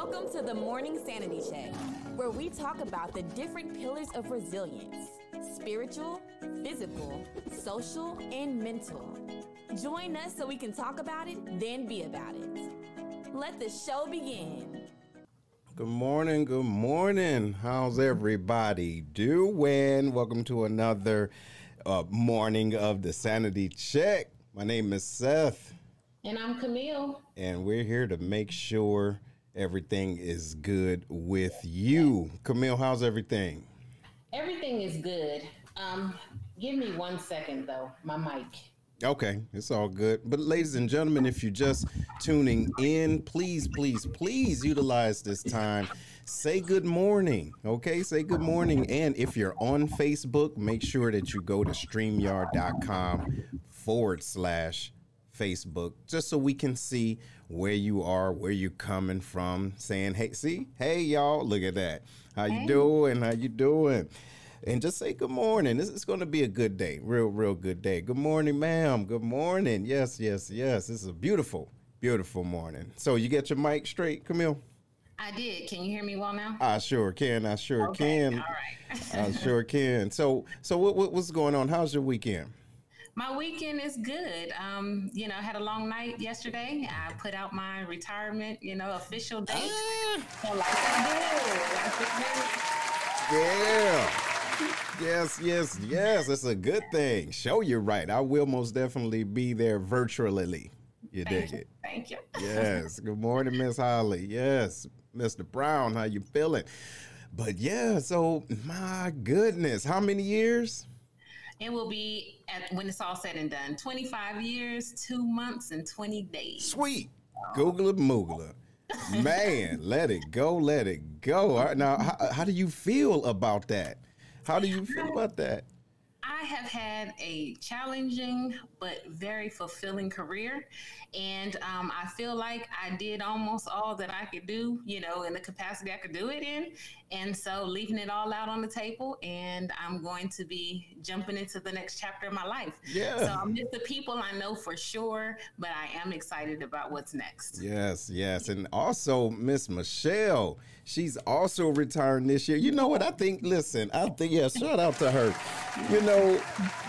Welcome to the Morning Sanity Check, where we talk about the different pillars of resilience spiritual, physical, social, and mental. Join us so we can talk about it, then be about it. Let the show begin. Good morning, good morning. How's everybody doing? Welcome to another uh, morning of the Sanity Check. My name is Seth. And I'm Camille. And we're here to make sure everything is good with you. Camille, how's everything? Everything is good. Um, give me one second though, my mic. Okay, it's all good. But, ladies and gentlemen, if you're just tuning in, please, please, please utilize this time. Say good morning, okay? Say good morning. And if you're on Facebook, make sure that you go to streamyard.com forward slash Facebook just so we can see where you are, where you're coming from, saying, hey, see, hey, y'all, look at that. How you doing? How you doing? and just say good morning. This is going to be a good day, real, real good day. Good morning, ma'am. Good morning. Yes, yes, yes. This is a beautiful, beautiful morning. So you get your mic straight, Camille? I did. Can you hear me well now? I sure can. I sure okay. can. All right. I sure can. So, so what, what, what's going on? How's your weekend? My weekend is good. Um, you know, had a long night yesterday. I put out my retirement, you know, official date. Ah. So life is good. Life is good. Yeah yes, yes, yes. It's a good thing. Show you right. I will most definitely be there virtually. You Thank dig you. it? Thank you. yes. Good morning, Miss Holly. Yes, Mr. Brown. How you feeling? But yeah, so my goodness, how many years? It will be at, when it's all said and done. Twenty-five years, two months, and twenty days. Sweet. Google it, Moogla. Man, let it go, let it go. Now, how, how do you feel about that? How do you feel about that? I have had a challenging but very fulfilling career. And um, I feel like I did almost all that I could do, you know, in the capacity I could do it in. And so leaving it all out on the table, and I'm going to be jumping into the next chapter of my life. Yeah. So I miss the people I know for sure, but I am excited about what's next. Yes, yes. And also, Miss Michelle, she's also retiring this year. You know what? I think, listen, I think, yeah, shout out to her. You know,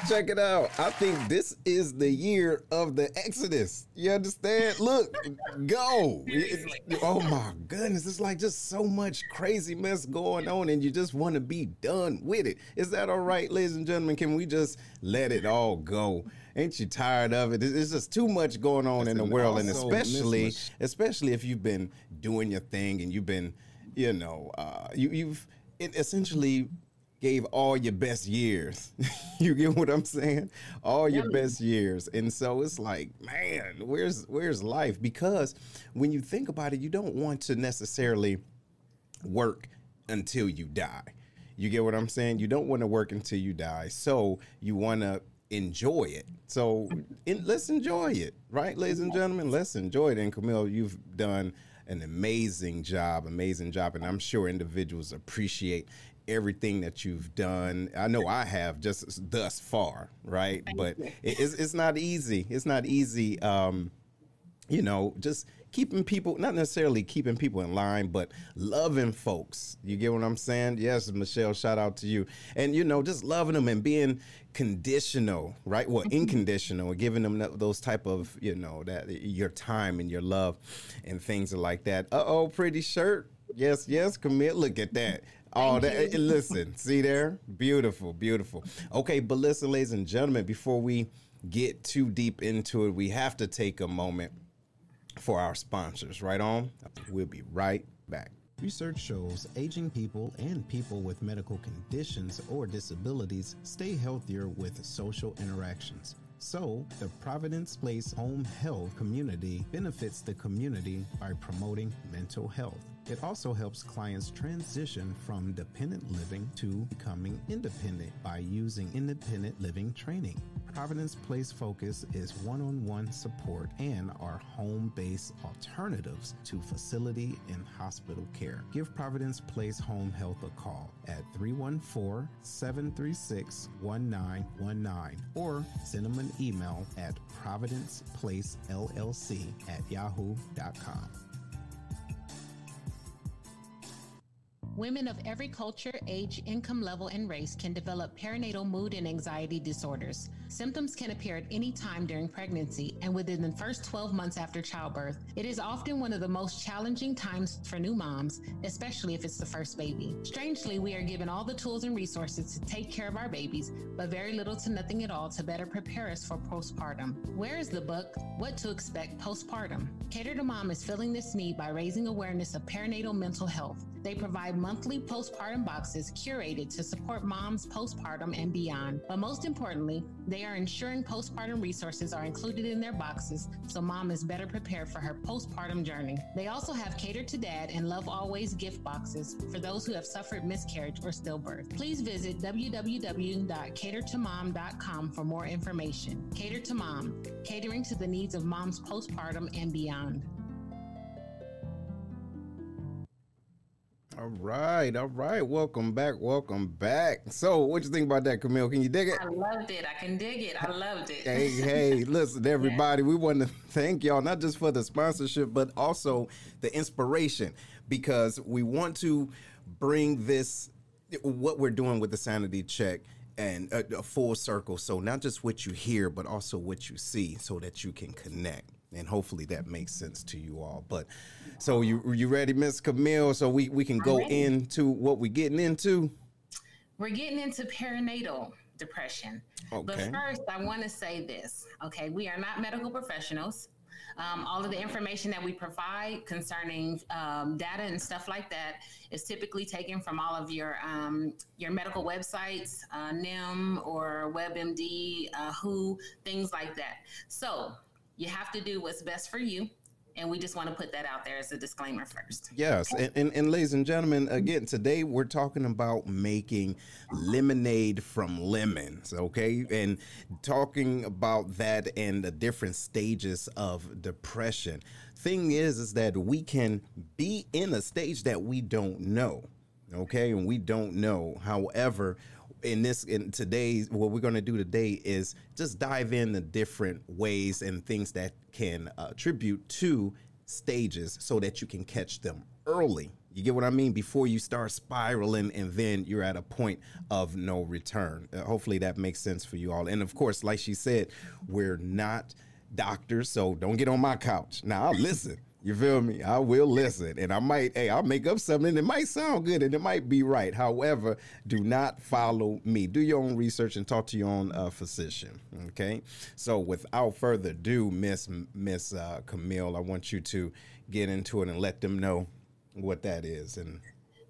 check it out. I think this is the year of the Exodus. You understand? Look, go. oh my goodness. It's like just so much crazy mess going on, and you just want to be done with it. Is that all right, ladies and gentlemen? Can we just let it all go? Ain't you tired of it? It's just too much going on in the world, and especially, especially if you've been doing your thing and you've been, you know, uh, you, you've it essentially gave all your best years. you get what I'm saying? All your best years. And so it's like, man, where's where's life? Because when you think about it, you don't want to necessarily work until you die. You get what I'm saying? You don't want to work until you die. So you want to enjoy it. So in, let's enjoy it, right, ladies and gentlemen? Let's enjoy it. And Camille, you've done an amazing job, amazing job, and I'm sure individuals appreciate everything that you've done. I know I have just thus far, right? Thank but it's it's not easy. It's not easy. Um, you know, just keeping people not necessarily keeping people in line, but loving folks. You get what I'm saying? Yes, Michelle. Shout out to you. And you know, just loving them and being conditional, right? Well, unconditional, giving them those type of you know that your time and your love and things like that. Uh oh, pretty shirt. Yes, yes, commit. Look at that. Oh, that, listen, see there? Beautiful, beautiful. Okay, but listen, ladies and gentlemen, before we get too deep into it, we have to take a moment for our sponsors. Right on? We'll be right back. Research shows aging people and people with medical conditions or disabilities stay healthier with social interactions. So, the Provident Place Home Health community benefits the community by promoting mental health. It also helps clients transition from dependent living to becoming independent by using independent living training. Provident Place focus is one on one support and are home based alternatives to facility and hospital care. Give Provident Place Home Health a call at 314 736 1919 or send them an email at providentplacellc at yahoo.com. Women of every culture, age, income level, and race can develop perinatal mood and anxiety disorders. Symptoms can appear at any time during pregnancy and within the first 12 months after childbirth. It is often one of the most challenging times for new moms, especially if it's the first baby. Strangely, we are given all the tools and resources to take care of our babies, but very little to nothing at all to better prepare us for postpartum. Where is the book, What to Expect Postpartum? Cater to Mom is filling this need by raising awareness of perinatal mental health. They provide monthly postpartum boxes curated to support moms postpartum and beyond. But most importantly, they are ensuring postpartum resources are included in their boxes so mom is better prepared for her postpartum journey. They also have Cater to Dad and Love Always gift boxes for those who have suffered miscarriage or stillbirth. Please visit www.catertomom.com for more information. Cater to Mom, catering to the needs of moms postpartum and beyond. All right, all right. Welcome back. Welcome back. So, what you think about that, Camille? Can you dig it? I loved it. I can dig it. I loved it. Hey, hey, listen, everybody. We want to thank y'all not just for the sponsorship, but also the inspiration because we want to bring this what we're doing with the sanity check and a, a full circle. So not just what you hear, but also what you see, so that you can connect and hopefully that makes sense to you all. But so you you ready, Miss Camille? So we we can go into what we're getting into. We're getting into perinatal depression. Okay. But first, I want to say this. Okay, we are not medical professionals. Um, all of the information that we provide concerning um, data and stuff like that is typically taken from all of your um, your medical websites, uh, NIM or WebMD, uh, WHO, things like that. So you have to do what's best for you. And we just want to put that out there as a disclaimer first. Yes. And, and, and, ladies and gentlemen, again, today we're talking about making lemonade from lemons, okay? And talking about that and the different stages of depression. Thing is, is that we can be in a stage that we don't know, okay? And we don't know. However, in this in today's what we're going to do today is just dive in the different ways and things that can uh, attribute to stages so that you can catch them early. You get what i mean? Before you start spiraling and then you're at a point of no return. Uh, hopefully that makes sense for you all. And of course like she said we're not doctors so don't get on my couch. Now i'll listen you feel me? I will listen and I might, hey, I'll make up something. It might sound good and it might be right. However, do not follow me. Do your own research and talk to your own uh, physician. Okay. So without further ado, Miss Miss uh, Camille, I want you to get into it and let them know what that is and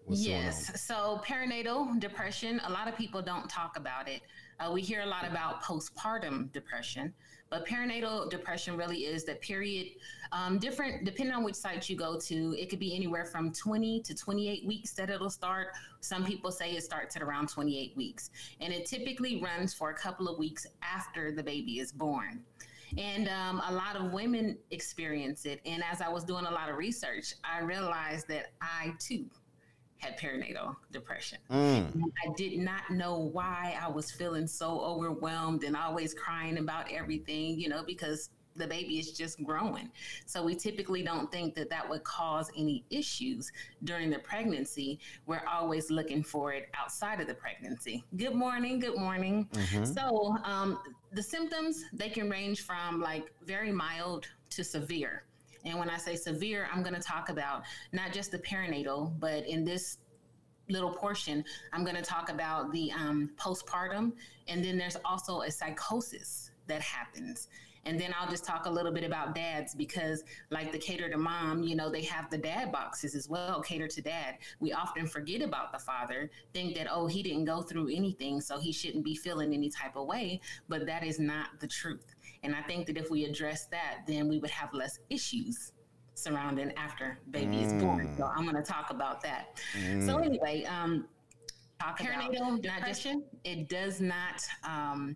yes. So perinatal depression, a lot of people don't talk about it. Uh, we hear a lot about postpartum depression. But perinatal depression really is the period, um, different depending on which site you go to. It could be anywhere from 20 to 28 weeks that it'll start. Some people say it starts at around 28 weeks, and it typically runs for a couple of weeks after the baby is born. And um, a lot of women experience it. And as I was doing a lot of research, I realized that I too had perinatal depression. Mm. I did not know why I was feeling so overwhelmed and always crying about everything, you know, because the baby is just growing. So we typically don't think that that would cause any issues during the pregnancy. We're always looking for it outside of the pregnancy. Good morning. Good morning. Mm-hmm. So um, the symptoms, they can range from like very mild to severe. And when I say severe, I'm going to talk about not just the perinatal, but in this little portion, I'm going to talk about the um, postpartum. And then there's also a psychosis that happens. And then I'll just talk a little bit about dads because, like the cater to mom, you know, they have the dad boxes as well, cater to dad. We often forget about the father, think that, oh, he didn't go through anything, so he shouldn't be feeling any type of way. But that is not the truth. And I think that if we address that, then we would have less issues surrounding after baby mm. is born. So I'm going to talk about that. Mm. So anyway, um, perinatal depression, it does not um,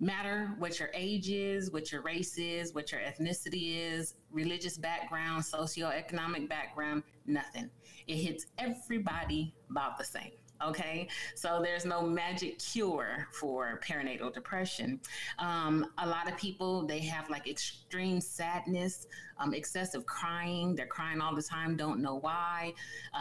matter what your age is, what your race is, what your ethnicity is, religious background, socioeconomic background, nothing. It hits everybody about the same. Okay, so there's no magic cure for perinatal depression. Um, a lot of people they have like extreme sadness, um, excessive crying. They're crying all the time, don't know why.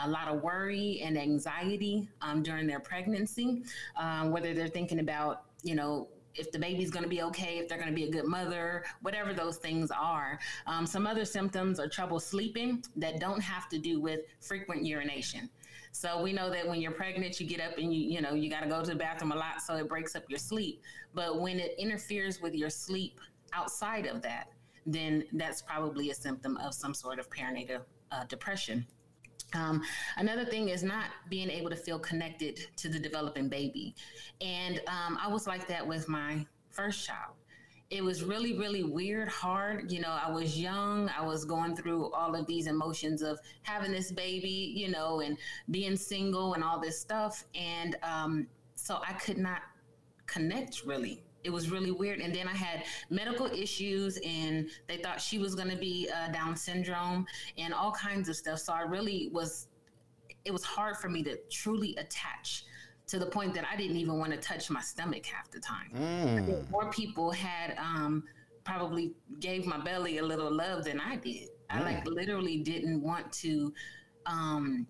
A lot of worry and anxiety um, during their pregnancy, um, whether they're thinking about you know if the baby's going to be okay, if they're going to be a good mother, whatever those things are. Um, some other symptoms are trouble sleeping that don't have to do with frequent urination. So we know that when you're pregnant, you get up and you, you know, you got to go to the bathroom a lot. So it breaks up your sleep. But when it interferes with your sleep outside of that, then that's probably a symptom of some sort of perinatal uh, depression. Um, another thing is not being able to feel connected to the developing baby. And um, I was like that with my first child it was really really weird hard. You know i was young. I was going through all of these emotions of having this baby you know and being single and all this stuff. And um, so i could not connect really. It was really weird. And then i had medical issues and they thought she was going to be uh, down syndrome and all kinds of stuff. So i really was it was hard for me to truly attach to the point that I didn't even want to touch my stomach half the time. Mm. More people had um, probably gave my belly a little love than I did. Mm. I like literally didn't want to um,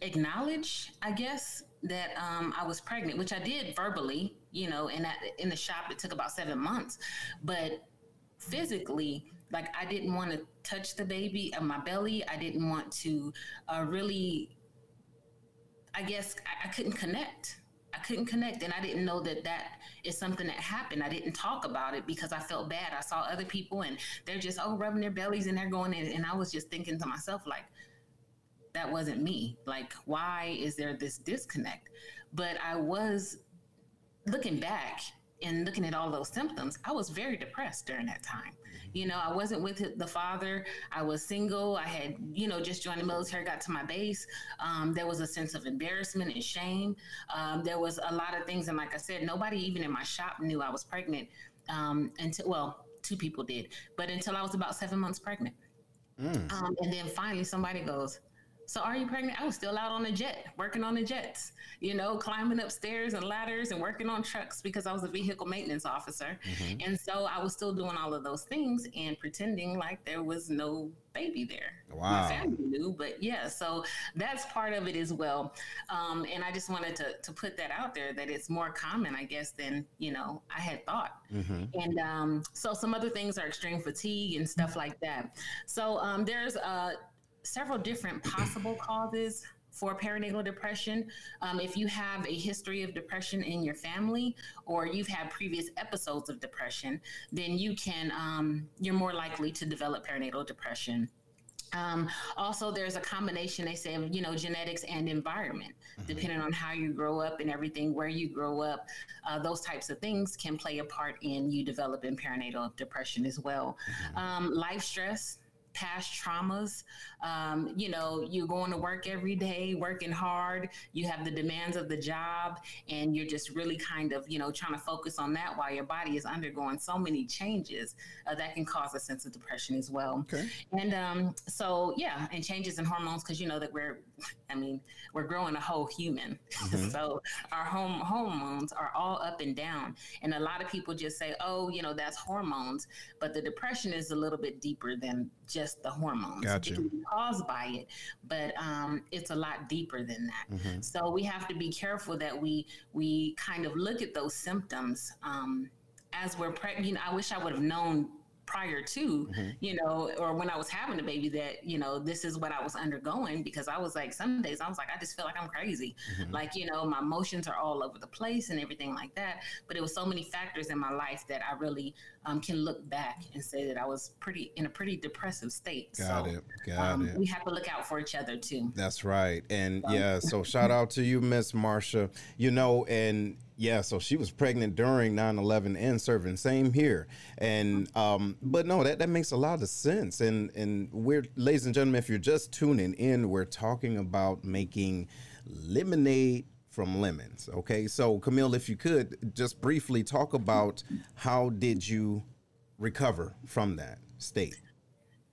acknowledge, I guess, that um, I was pregnant, which I did verbally, you know, and in the shop it took about seven months, but physically, like I didn't want to touch the baby on my belly. I didn't want to uh, really I guess I, I couldn't connect. I couldn't connect, and I didn't know that that is something that happened. I didn't talk about it because I felt bad. I saw other people, and they're just oh rubbing their bellies and they're going in, and I was just thinking to myself like, that wasn't me. Like, why is there this disconnect? But I was looking back and looking at all those symptoms. I was very depressed during that time. You know, I wasn't with the father. I was single. I had, you know, just joined the military, got to my base. Um, there was a sense of embarrassment and shame. Um, there was a lot of things. And like I said, nobody even in my shop knew I was pregnant um, until, well, two people did, but until I was about seven months pregnant. Mm. Um, and then finally somebody goes, so are you pregnant? I was still out on the jet, working on the jets, you know, climbing up stairs and ladders and working on trucks because I was a vehicle maintenance officer. Mm-hmm. And so I was still doing all of those things and pretending like there was no baby there. Wow. My family knew, but yeah, so that's part of it as well. Um, and I just wanted to, to put that out there that it's more common, I guess, than, you know, I had thought. Mm-hmm. And um, so some other things are extreme fatigue and stuff like that. So um, there's a several different possible causes for perinatal depression. Um, if you have a history of depression in your family or you've had previous episodes of depression, then you can, um, you're more likely to develop perinatal depression. Um, also, there's a combination, they say, of, you know, genetics and environment, mm-hmm. depending on how you grow up and everything, where you grow up. Uh, those types of things can play a part in you developing perinatal depression as well. Mm-hmm. Um, life stress, past traumas. Um, you know, you're going to work every day, working hard. You have the demands of the job, and you're just really kind of, you know, trying to focus on that while your body is undergoing so many changes uh, that can cause a sense of depression as well. Okay. And um, so, yeah, and changes in hormones because you know that we're, I mean, we're growing a whole human. Mm-hmm. so our home hormones are all up and down, and a lot of people just say, oh, you know, that's hormones, but the depression is a little bit deeper than just the hormones. Gotcha. It can be caused by it, but um, it's a lot deeper than that. Mm-hmm. So we have to be careful that we we kind of look at those symptoms um, as we're pregnant. You know, I wish I would have known prior to, mm-hmm. you know, or when I was having a baby that, you know, this is what I was undergoing because I was like, some days I was like, I just feel like I'm crazy. Mm-hmm. Like, you know, my emotions are all over the place and everything like that. But it was so many factors in my life that I really um, can look back and say that I was pretty in a pretty depressive state. Got so, it. Got um, it. We have to look out for each other too. That's right. And so. yeah, so shout out to you, Miss Marsha. You know, and yeah, so she was pregnant during 9/11 and serving. Same here. And um, but no, that, that makes a lot of sense. And and we're ladies and gentlemen, if you're just tuning in, we're talking about making lemonade from lemons. Okay. So Camille, if you could just briefly talk about how did you recover from that state?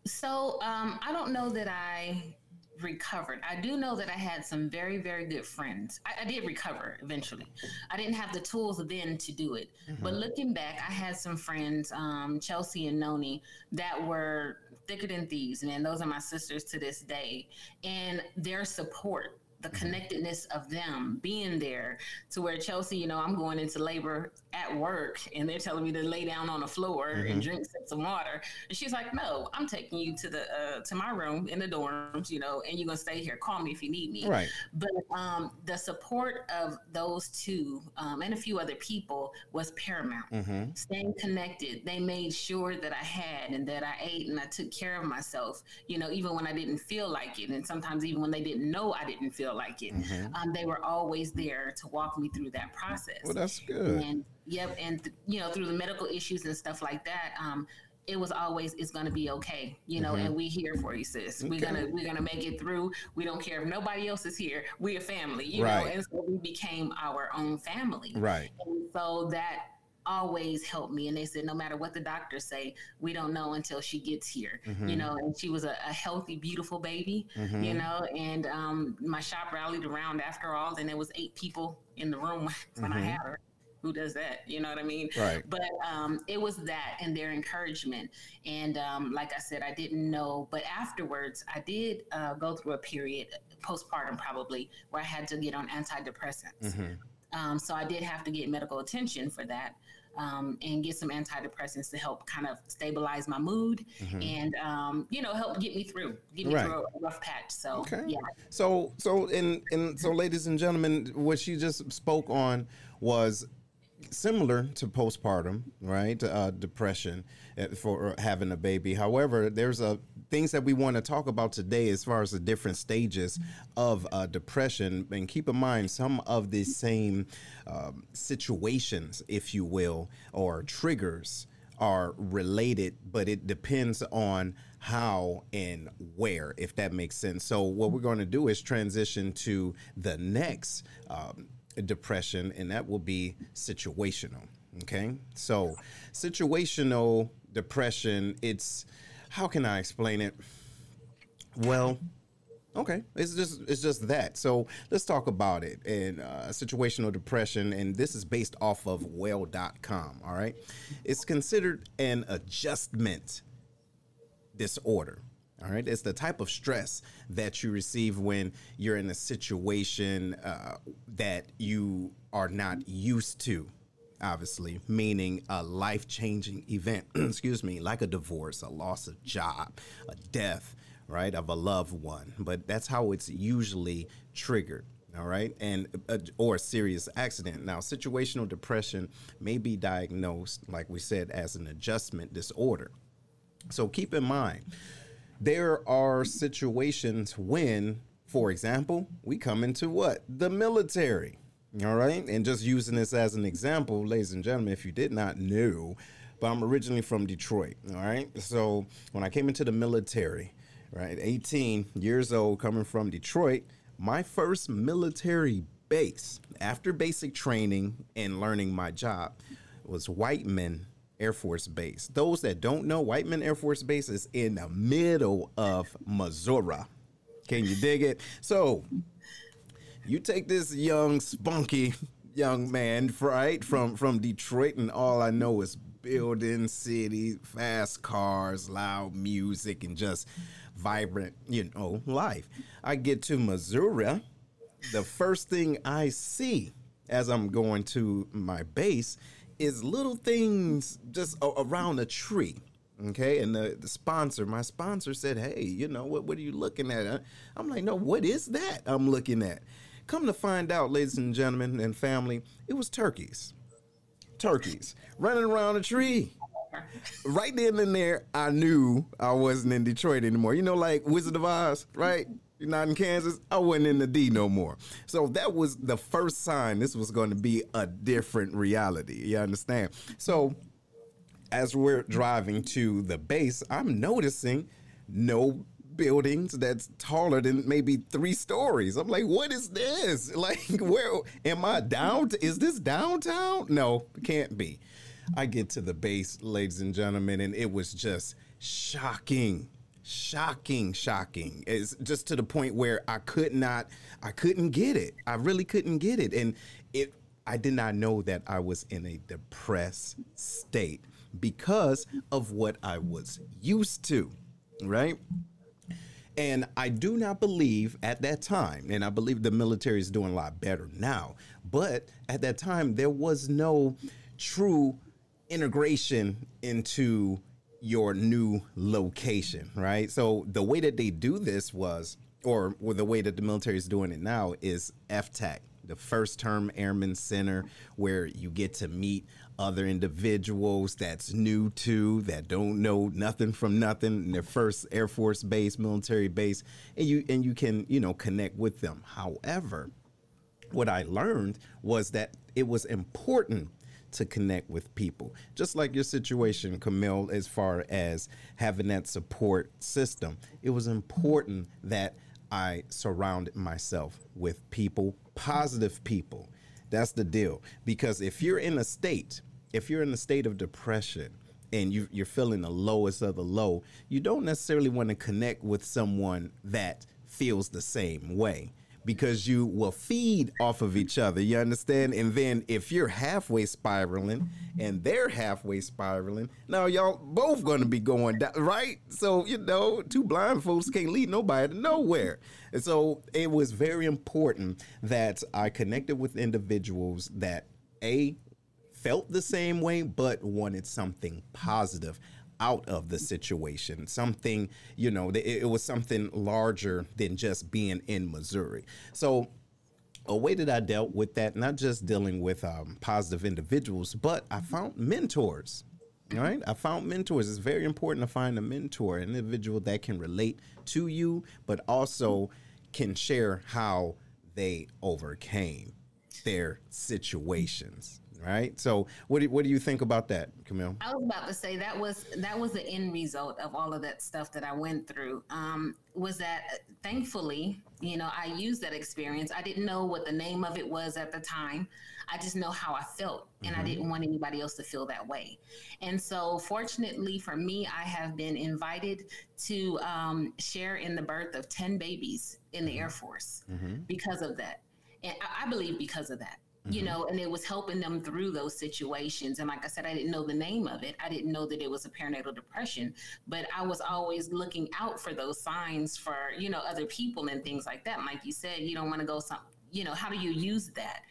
So um, I don't know that I recovered. I do know that I had some very, very good friends. I, I did recover eventually. I didn't have the tools then to do it. Mm-hmm. But looking back, I had some friends, um, Chelsea and Noni, that were thicker than thieves, man. Those are my sisters to this day. And their support the connectedness of them being there to where Chelsea, you know, I'm going into labor at work and they're telling me to lay down on the floor mm-hmm. and drink some water. And she's like, no, I'm taking you to the, uh, to my room in the dorms, you know, and you're going to stay here. Call me if you need me. Right. But um, the support of those two um, and a few other people was paramount. Mm-hmm. Staying connected. They made sure that I had and that I ate and I took care of myself, you know, even when I didn't feel like it. And sometimes even when they didn't know I didn't feel like it. Mm-hmm. Um, they were always there to walk me through that process. Well, that's good. And yep, and th- you know through the medical issues and stuff like that. Um, it was always it's gonna be okay, you know, mm-hmm. and we here for you, sis. Okay. We're gonna we're gonna make it through. We don't care if nobody else is here. We're a family, you right. know, and so we became our own family. Right. And so that always helped me. And they said, no matter what the doctors say, we don't know until she gets here, mm-hmm. you know. And she was a, a healthy, beautiful baby, mm-hmm. you know. And um, my shop rallied around after all, and there was eight people in the room when mm-hmm. I had her. Who does that? You know what I mean? Right. But um, it was that and their encouragement. And um, like I said, I didn't know, but afterwards, I did uh, go through a period, postpartum probably, where I had to get on antidepressants. Mm-hmm. Um, so I did have to get medical attention for that um, and get some antidepressants to help kind of stabilize my mood mm-hmm. and um, you know help get me through, get me right. through a rough patch. So okay. yeah. So so in in so ladies and gentlemen, what she just spoke on was similar to postpartum, right? Uh, depression uh, for having a baby. However, there's a things that we want to talk about today as far as the different stages of uh, depression. And keep in mind some of the same um, situations, if you will, or triggers are related, but it depends on how and where, if that makes sense. So, what we're going to do is transition to the next um, depression, and that will be situational. Okay. So, situational depression, it's how can I explain it? Well, okay, it's just it's just that. So let's talk about it. And uh, situational depression, and this is based off of well.com. All right, it's considered an adjustment disorder. All right, it's the type of stress that you receive when you're in a situation uh, that you are not used to. Obviously, meaning a life changing event, excuse me, like a divorce, a loss of job, a death, right, of a loved one. But that's how it's usually triggered all right and uh, or a serious accident now situational depression may be diagnosed like we said as an adjustment disorder so keep in mind there are situations when, for example, we come into what? The military. All right. And just using this as an example, ladies and gentlemen, if you did not know, but I'm originally from Detroit. All right. So when I came into the military, right, 18 years old, coming from Detroit, my first military base after basic training and learning my job was Whiteman Air Force Base. Those that don't know, Whiteman Air Force Base is in the middle of Missouri. Can you dig it? So you take this young, spunky young man, right, from from Detroit, and all I know is building city, fast cars, loud music, and just vibrant, you know, life. I get to Missouri. The first thing I see as I'm going to my base is little things just around a tree. Okay, and the, the sponsor, my sponsor said, "Hey, you know what? What are you looking at?" I'm like, "No, what is that? I'm looking at." Come to find out, ladies and gentlemen and family, it was turkeys. Turkeys running around a tree. Right then and there, I knew I wasn't in Detroit anymore. You know, like Wizard of Oz, right? Not in Kansas. I wasn't in the D no more. So that was the first sign this was going to be a different reality. You understand? So as we're driving to the base, I'm noticing no buildings that's taller than maybe three stories. I'm like, what is this? Like, where am I down? Is this downtown? No, can't be. I get to the base, ladies and gentlemen, and it was just shocking shocking, shocking. It's just to the point where I could not, I couldn't get it. I really couldn't get it, and it. I did not know that I was in a depressed state because of what I was used to, right? And I do not believe at that time, and I believe the military is doing a lot better now, but at that time, there was no true integration into your new location, right? So the way that they do this was, or, the way that the military is doing it now, is FTAC, the First Term Airman Center, where you get to meet other individuals that's new to that don't know nothing from nothing in their first air force base military base and you and you can you know connect with them however what i learned was that it was important to connect with people. Just like your situation, Camille, as far as having that support system, it was important that I surrounded myself with people, positive people. That's the deal. Because if you're in a state, if you're in a state of depression, and you, you're feeling the lowest of the low, you don't necessarily want to connect with someone that feels the same way because you will feed off of each other. You understand? And then if you're halfway spiraling and they're halfway spiraling, now y'all both going to be going down, right? So, you know, two blind folks can't lead nobody to nowhere. And so it was very important that I connected with individuals that A, felt the same way, but wanted something positive out of the situation. Something, you know, it, it was something larger than just being in Missouri. So a way that I dealt with that, not just dealing with um, positive individuals, but I found mentors. Right, I found mentors. It's very important to find a mentor, an individual that can relate to you, but also can share how they overcame their situations right? So, what do, what do you think about that, Camille? I was about to say that was that was the end result of all of that stuff that I went through. Um, was that thankfully, you know, I used that experience. I didn't know what the name of it was at the time. I just know how I felt, and mm-hmm. I didn't want anybody else to feel that way. And so, fortunately for me, I have been invited to um, share in the birth of ten babies in the Air Force mm-hmm. because of that. And I, I believe because of that you mm-hmm. know, and it was helping them through those situations. And like I said, I didn't know the name of it. I didn't know that it was a perinatal depression, but I was always looking out for those signs for, you know, other people and things like that. And like you said, you don't want to go some, you know, how do you use that?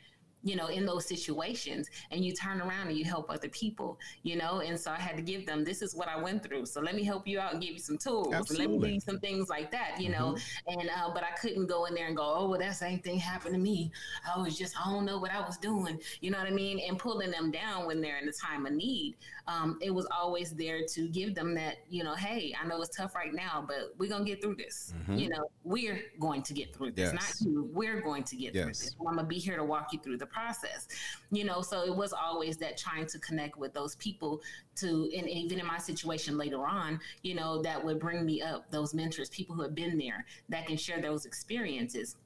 You know, in those situations and you turn around and you help other people, you know? And so I had to give them, this is what I went through. So let me help you out and give you some tools. Absolutely. Let me give you some things like that, you mm-hmm. know? And, uh, but I couldn't go in there and go, oh, well, that same thing happened to me. I was just, I don't know what I was doing. You know what I mean? And pulling them down when they're in the time of need. Um, it was always there to give them that, you know, hey, I know it's tough right now, but we're going to get through this. Mm-hmm. You know, we're going to get through this, yes. not you. We're going to get yes. through this. I'm going to be here to walk you through the process you know so it was always that trying to connect with those people to and even in my situation later on you know that would bring me up those mentors people who have been there that can share those experiences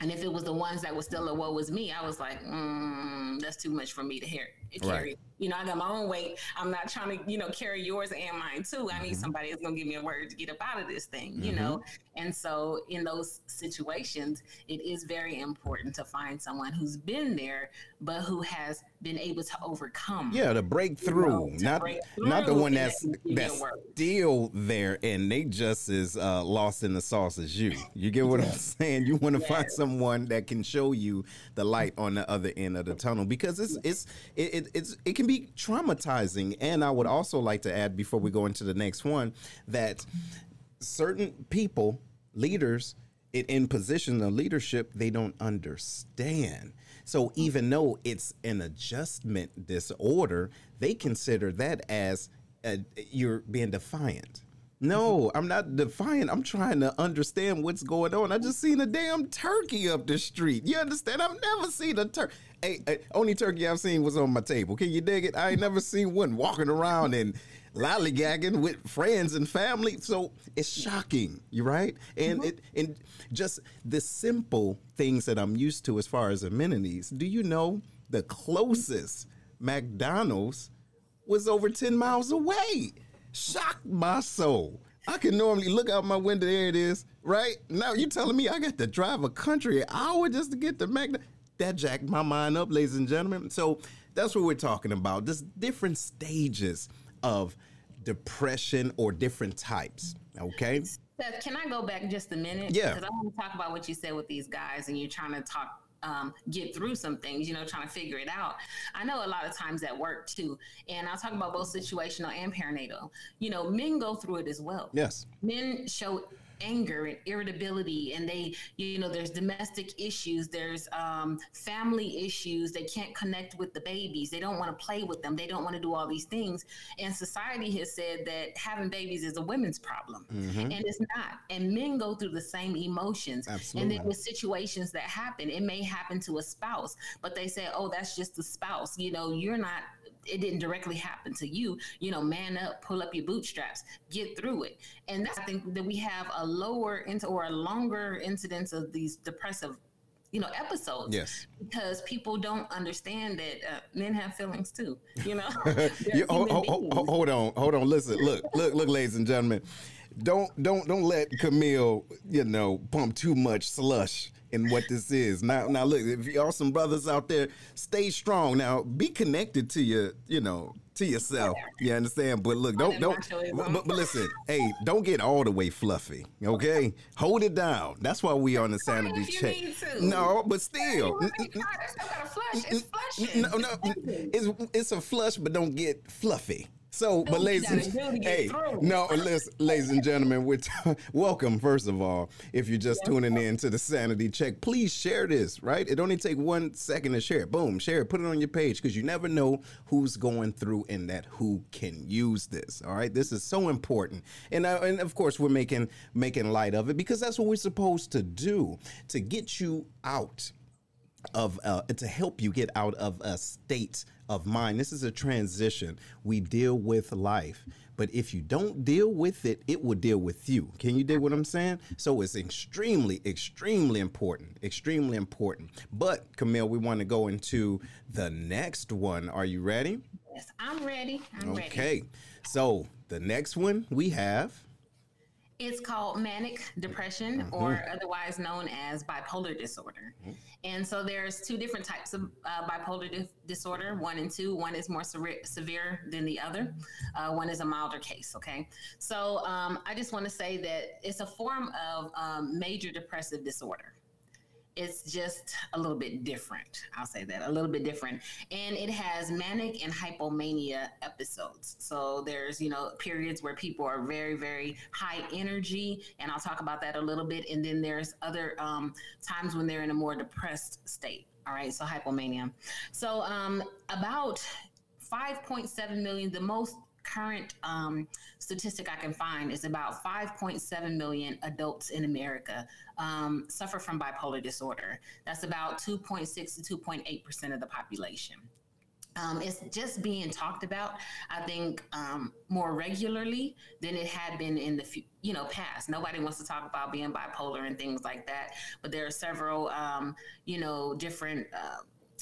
and if it was the ones that were still a woe was me, I was like, mm, that's too much for me to hear. Carry. Right. You know, I got my own weight. I'm not trying to, you know, carry yours and mine too. I need mm-hmm. somebody that's gonna give me a word to get up out of this thing, mm-hmm. you know. And so in those situations, it is very important to find someone who's been there, but who has been able to overcome. Yeah, to break through, you know, not break through not the one that's that's still there and they just as uh, lost in the sauce as you. You get what I'm saying? You want to yes. find someone that can show you the light on the other end of the tunnel because it's it's it, it it's it can be traumatizing. And I would also like to add before we go into the next one that certain people, leaders, in positions of leadership, they don't understand. So even though it's an adjustment disorder, they consider that as a, you're being defiant. No, I'm not defiant. I'm trying to understand what's going on. I just seen a damn turkey up the street. You understand? I've never seen a turkey. Hey, hey, only turkey I've seen was on my table. Can you dig it? I ain't never seen one walking around and lollygagging with friends and family. So it's shocking, you right? And mm-hmm. it and just the simple things that I'm used to as far as amenities. Do you know the closest McDonald's was over 10 miles away? shocked my soul. I can normally look out my window. There it is. Right now, you telling me I got to drive a country hour just to get to Magna? That jacked my mind up, ladies and gentlemen. So that's what we're talking about. There's different stages of depression or different types. Okay. Seth, can I go back just a minute? Yeah. Because I want to talk about what you said with these guys, and you're trying to talk um, get through some things, you know, trying to figure it out. I know a lot of times at work too, and I'll talk about both situational and perinatal. You know, men go through it as well. Yes. Men show anger and irritability and they you know there's domestic issues there's um, family issues they can't connect with the babies they don't want to play with them they don't want to do all these things and society has said that having babies is a women's problem mm-hmm. and it's not and men go through the same emotions Absolutely. and then with situations that happen it may happen to a spouse but they say oh that's just the spouse you know you're not it didn't directly happen to you, you know, man up, pull up your bootstraps, get through it. And that's, I think that we have a lower into or a longer incidence of these depressive you know episodes yes. because people don't understand that uh, men have feelings too you know? Hold, hold, hold, on hold on listen look look look ladies and gentlemen don't don't don't let camille you know pump too much slush in what this is. Now, now look, if y'all some brothers out there, stay strong. Now, be connected to your, you know, to yourself. You understand? But look, don't don't. But, but, listen, hey, don't get all the way fluffy. Okay, hold it down. That's why we on the sanity check. No, but still, no, no, it's it's a flush, but don't get fluffy. So, but ladies, and, hey, no, listen, ladies and gentlemen, we're t- welcome. First of all, if you're just tuning in to the Sanity Check, please share this. Right, it only take one second to share. Boom, share it, put it on your page because you never know who's going through and that who can use this. All right, this is so important, and uh, and of course we're making making light of it because that's what we're supposed to do to get you out of uh, to help you get out of a state of mind. This is a transition. We deal with life, but if you don't deal with it, it will deal with you. Can you dig what I'm saying? So it's extremely, extremely important. Extremely important. But Camille, we want to go into the next one. Are you ready? Yes, I'm ready. I'm okay. ready. Okay. So the next one we have it's called manic depression, mm-hmm. or otherwise known as bipolar disorder. Mm-hmm. And so there's two different types of uh, bipolar di- disorder, one and two. One is more se- severe than the other. Uh, one is a milder case. Okay, so um, I just want to say that it's a form of um, major depressive disorder it's just a little bit different. I'll say that a little bit different. And it has manic and hypomania episodes. So there's, you know, periods where people are very, very high energy. And I'll talk about that a little bit. And then there's other um, times when they're in a more depressed state. All right. So hypomania. So um, about 5.7 million, the most current um, statistic I can find is about 5.7 million adults in America um, suffer from bipolar disorder. That's about 2.6 to 2.8 percent of the population. Um, it's just being talked about, I think, um, more regularly than it had been in the you know past. Nobody wants to talk about being bipolar and things like that, but there are several um, you know different. Uh,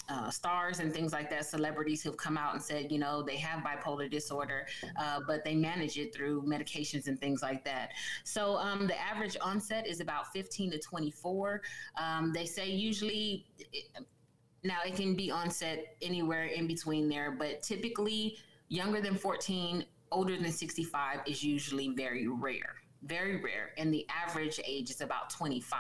uh, stars and things like that, celebrities who've come out and said, you know, they have bipolar disorder, uh, but they manage it through medications and things like that. So um, the average onset is about 15 to 24. Um, they say usually, it, now it can be onset anywhere in between there, but typically younger than 14, older than 65 is usually very rare very rare, and the average age is about 25.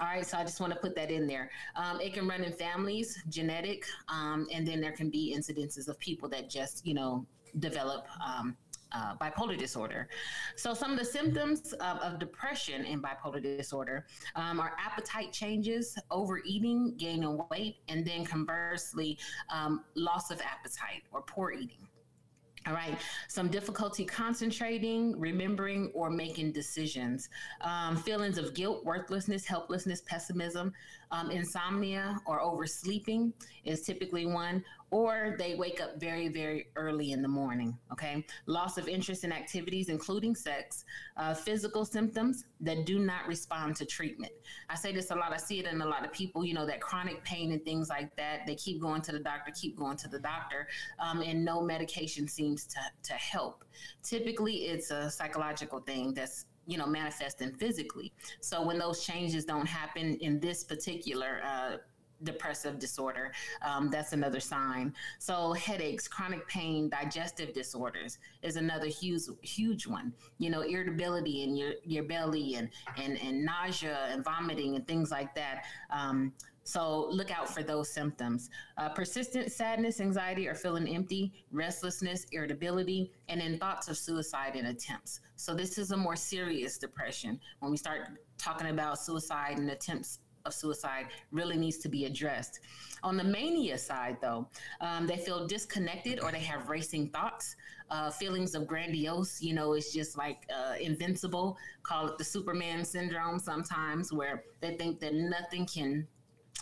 All right, so I just want to put that in there. Um, it can run in families, genetic, um, and then there can be incidences of people that just, you know, develop um, uh, bipolar disorder. So, some of the symptoms of, of depression in bipolar disorder um, are appetite changes, overeating, gaining weight, and then conversely, um, loss of appetite or poor eating. All right. Some difficulty concentrating, remembering, or making decisions. Um, feelings of guilt, worthlessness, helplessness, pessimism, um, insomnia, or oversleeping is typically one or they wake up very, very early in the morning. Okay. Loss of interest in activities, including sex, uh, physical symptoms that do not respond to treatment. I say this a lot. I see it in a lot of people, you know, that chronic pain and things like that. They keep going to the doctor, keep going to the doctor, um, and no medication seems to, to help. Typically, it's a psychological thing that's you know manifesting physically. So when those changes don't happen in this particular uh, depressive disorder. Um, that's another sign. So headaches, chronic pain, digestive disorders is another huge huge one. You know, irritability in your your belly and and and nausea and vomiting and things like that. Um, so look out for those symptoms. Uh, persistent sadness, anxiety, or feeling empty, restlessness, irritability, and then thoughts of suicide and attempts. So this is a more serious depression. When we start talking about suicide and attempts of suicide really needs to be addressed. On the mania side, though, um, they feel disconnected or they have racing thoughts, uh, feelings of grandiose. You know, it's just like uh, invincible. Call it the Superman syndrome sometimes, where they think that nothing can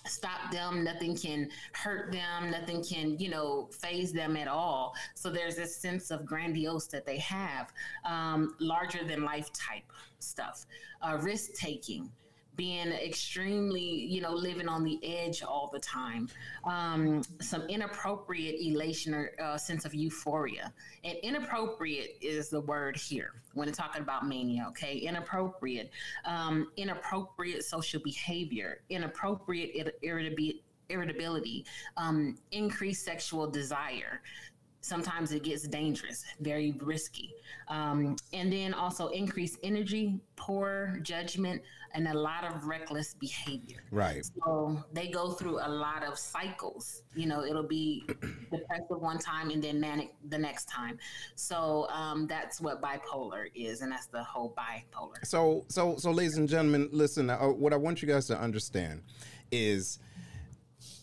stop them. Nothing can hurt them. Nothing can you know phase them at all. So there's this sense of grandiose that they have um, larger than life type stuff uh, risk taking being extremely, you know, living on the edge all the time, um, some inappropriate elation or uh, sense of euphoria. And inappropriate is the word here when talking about mania, okay? Inappropriate, um, inappropriate social behavior, inappropriate irritability irritability, um, increased sexual desire, sometimes it gets dangerous, very risky. Um, and then also increased energy, poor judgment, and a lot of reckless behavior. Right. So they go through a lot of cycles. You know, it'll be depressive one time and then manic the next time. So um, that's what bipolar is, and that's the whole bipolar. So, so, so, ladies and gentlemen, listen. Uh, what I want you guys to understand is,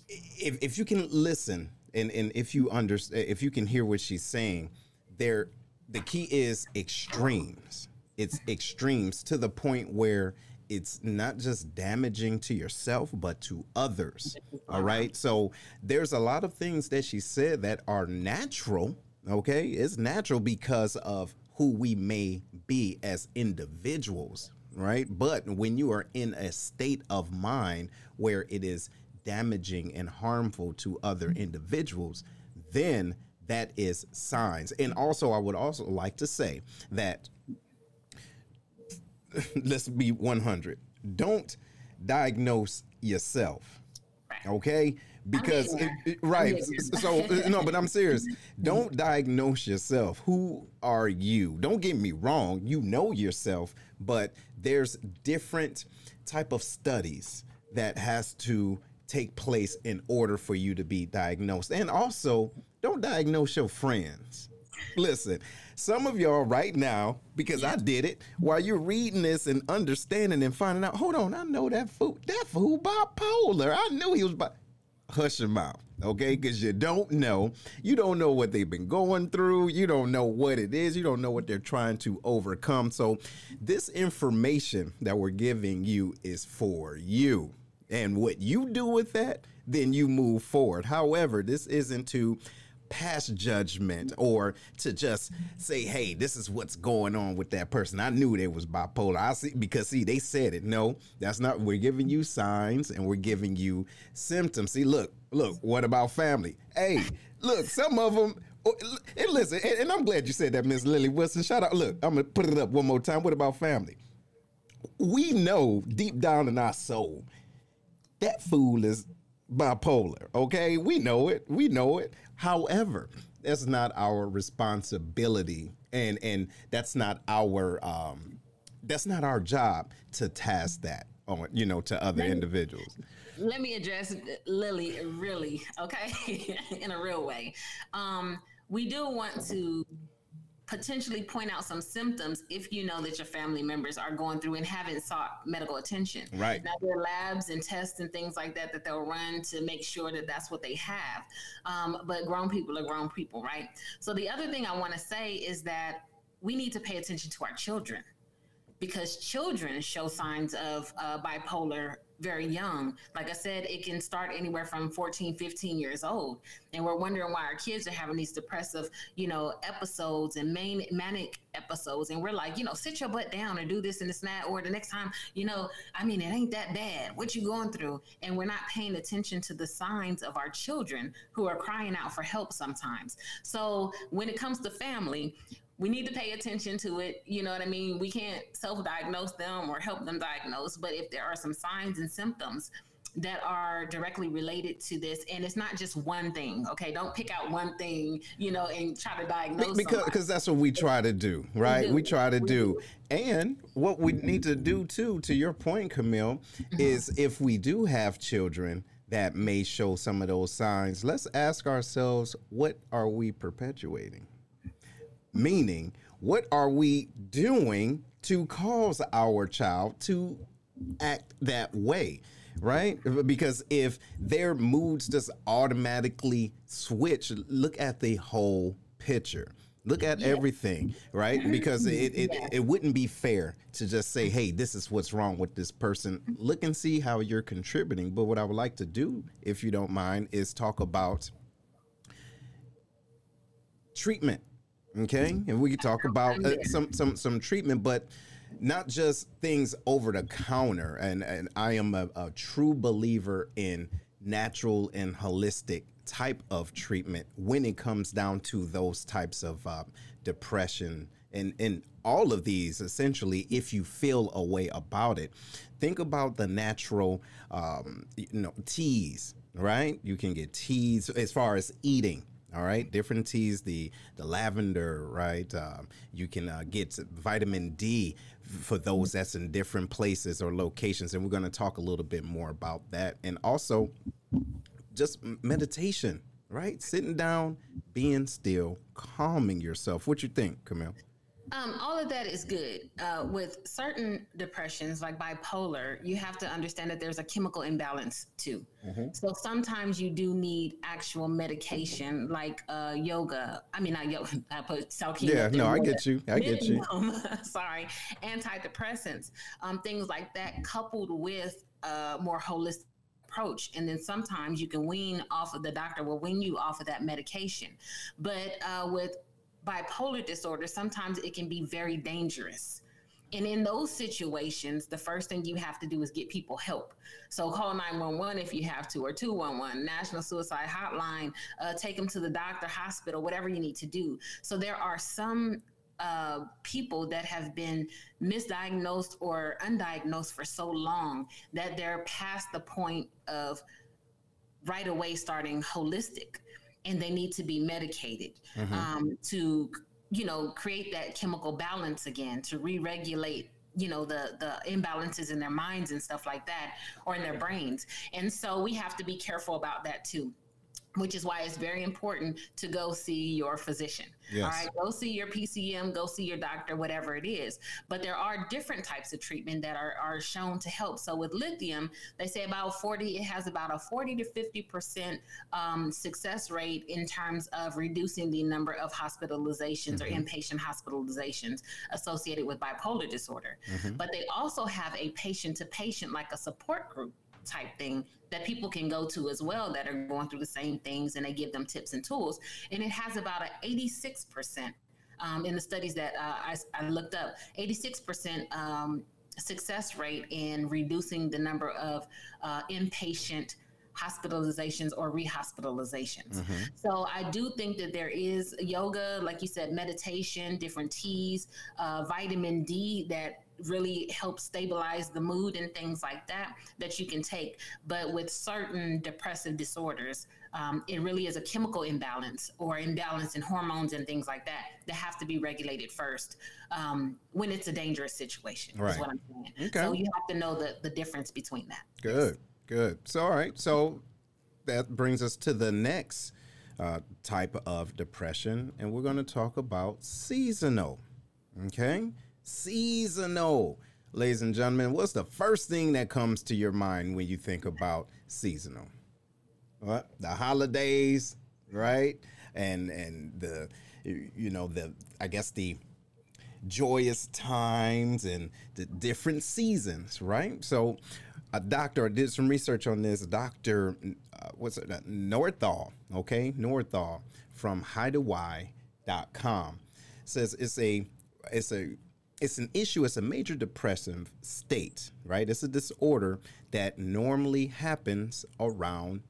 if if you can listen and and if you understand, if you can hear what she's saying, there, the key is extremes. It's extremes to the point where it's not just damaging to yourself but to others all right? So there's a lot of things that she said that are natural okay? It's natural because of who we may be as individuals right? But when you are in a state of mind where it is damaging and harmful to other individuals, then that is signs. And also, I would also like to say that let's be 100. Don't diagnose yourself. Okay? Because it, right. So uh, no, but I'm serious. Don't diagnose yourself. Who are you? Don't get me wrong. You know yourself, but there's different type of studies that has to take place in order for you to be diagnosed. And also, don't diagnose your friends. Listen, some of y'all right now, because I did it, while you're reading this and understanding and finding out, hold on, I know that fool, that fool bipolar. I knew he was bi. Hush your mouth, okay? Because you don't know. You don't know what they've been going through. You don't know what it is. You don't know what they're trying to overcome. So, this information that we're giving you is for you and what you do with that, then you move forward. However, this isn't to pass judgment or to just say, "Hey, this is what's going on with that person." I knew they was bipolar. I see because see they said it. No, that's not. We're giving you signs and we're giving you symptoms. See, look, look. What about family? Hey, look. Some of them. Oh, and listen, and, and I'm glad you said that, Miss Lily Wilson. Shout out. Look, I'm gonna put it up one more time. What about family? We know deep down in our soul that fool is bipolar. Okay, we know it. We know it. However, that's not our responsibility, and and that's not our um, that's not our job to task that on you know to other individuals. Let me address Lily really, okay, in a real way. Um, we do want to potentially point out some symptoms if you know that your family members are going through and haven't sought medical attention. Right. Now, there are labs and tests and things like that that they'll run to make sure that that's what they have. Um, but grown people are grown people, right? So, the other thing I want to say is that we need to pay attention to our children. because children show signs of uh, bipolar very young. Like I said, it can start anywhere from 14, 15 years old. And we're wondering why our kids are having these depressive, you know, episodes and main manic episodes. And we're like, you know, sit your butt down and do this and this and that. Or the next time, you know, I mean, it ain't that bad. What you going through? And we're not paying attention to the signs of our children who are crying out for help sometimes. So when it comes to family, we need to pay attention to it. You know what I mean? We can't self diagnose them or help them diagnose, but if there are some signs and symptoms that are directly related to this and it's not just one thing okay don't pick out one thing you know and try to diagnose because because that's what we try to do right we, do. we try to we do. do. and what we need to do too to your point camille mm-hmm. is if we do have children that may show some of those signs let's ask ourselves what are we perpetuating Meaning, what are we doing to cause our child to act that way? Right? Because if their moods just automatically switch, look at the whole picture look at yeah. everything right because it, it, yeah. it wouldn't be fair to just say hey this is what's wrong with this person look and see how you're contributing but what i would like to do if you don't mind is talk about treatment Okay, and we could talk about uh, some some some treatment, but not just things over the counter. And and I am a, a true believer in natural and holistic type of treatment when it comes down to those types of uh, depression and and all of these essentially if you feel a way about it. Think about the natural um, you know teas right? You can get teas as far as eating all right, different teas, the the lavender, right? Um, you can uh, get vitamin D for those that's in different places or locations, and we're going to talk a little bit more about that, and also just meditation, right? Sitting down, being still, calming yourself. What you think, Camille? Um, all of that is good. Uh, with certain depressions, like bipolar, you have to understand that there's a chemical imbalance too. Mm-hmm. So sometimes you do need actual medication, like uh, yoga. I mean, not yoga. I put self Yeah, no, I get you. I get you. sorry, antidepressants, um, things like that, coupled with a more holistic approach. And then sometimes you can wean off of the doctor will wean you off of that medication. But uh, with bipolar disorder, sometimes it can be very dangerous. And in those situations, the first thing you have to do is get people help. So call 911 if you have to, or 211, National Suicide Hotline, uh, take them to the doctor, hospital, whatever you need to do. So there are some uh, people that have been misdiagnosed or undiagnosed for so long that they're past the point of right away starting holistic and they need to be medicated mm-hmm. um, to you know create that chemical balance again to re-regulate you know the the imbalances in their minds and stuff like that or in their brains. And so we have to be careful about that too which is why it's very important to go see your physician. Yes. All right, go see your PCM, go see your doctor, whatever it is. But there are different types of treatment that are, are shown to help. So with lithium, they say about 40, it has about a 40 to 50% um, success rate in terms of reducing the number of hospitalizations mm-hmm. or inpatient hospitalizations associated with bipolar disorder. Mm-hmm. But they also have a patient to patient, like a support group type thing that people can go to as well that are going through the same things and they give them tips and tools. And it has about an 86% um, in the studies that uh, I, I, looked up, 86% um, success rate in reducing the number of uh, inpatient hospitalizations or rehospitalizations. Mm-hmm. So I do think that there is yoga, like you said, meditation, different teas, uh, vitamin D that really help stabilize the mood and things like that that you can take. But with certain depressive disorders, um, it really is a chemical imbalance or imbalance in hormones and things like that that have to be regulated first um, when it's a dangerous situation. Right. Is what I'm saying. Okay. So you have to know the the difference between that. Good. Good. So all right. So that brings us to the next uh, type of depression, and we're going to talk about seasonal. Okay seasonal. Ladies and gentlemen, what's the first thing that comes to your mind when you think about seasonal? What? The holidays, right? And and the you know the I guess the joyous times and the different seasons, right? So, a doctor did some research on this. Doctor, uh, what's it? Uh, Northall, okay, Northall from hideaway.com says it's a it's a it's an issue. It's a major depressive state, right? It's a disorder that normally happens around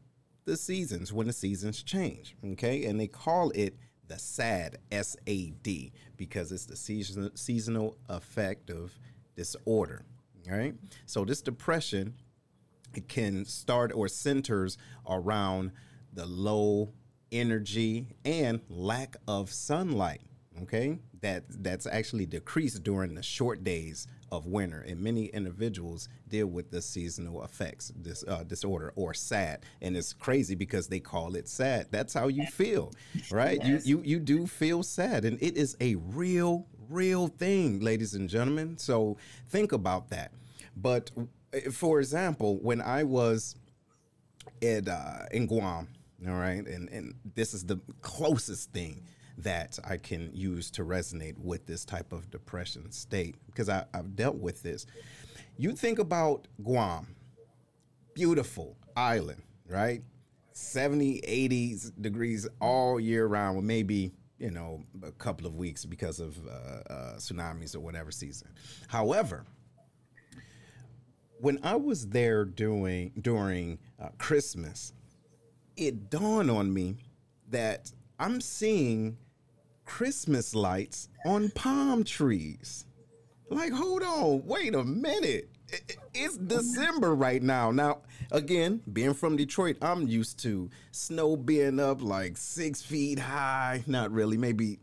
the seasons when the seasons change. Okay, and they call it the SAD, S A D, because it's the season, seasonal affective disorder. All right, so this depression it can start or centers around the low energy and lack of sunlight. Okay, that that's actually decreased during the short days of winter, and many individuals deal with the seasonal effects this uh, disorder or SAD, and it's crazy because they call it sad. That's how you feel, right? Yes. You you you do feel sad, and it is a real real thing, ladies and gentlemen. So think about that. But uh, for example, when I was at uh, in Guam, all right, and and this is the closest thing that I can use to resonate with this type of depression state because I, I've dealt with this. You think about Guam, beautiful island, right? 70, 80 degrees all year round, with maybe you know a couple of weeks because of uh, uh, tsunamis or whatever season. However, when I was there doing during uh, Christmas, it dawned on me that I'm seeing Christmas lights on palm trees. Like, hold on, wait a minute. It's December right now. Now, again, being from Detroit, I'm used to snow being up like six feet high. Not really, maybe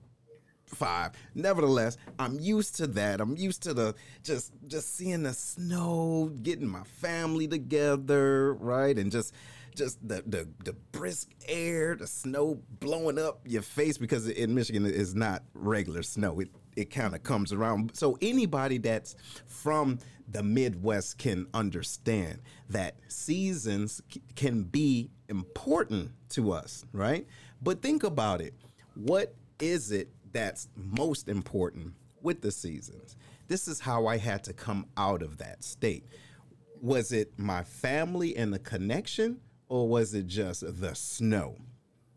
five. Nevertheless, I'm used to that. I'm used to the just just seeing the snow, getting my family together, right? And just just the, the the brisk air, the snow blowing up your face because in Michigan it is not regular snow. It it kind of comes around. So anybody that's from the Midwest can understand that seasons c- can be important to us, right? But think about it. What is it that's most important with the seasons? This is how I had to come out of that state. Was it my family and the connection? Or was it just the snow?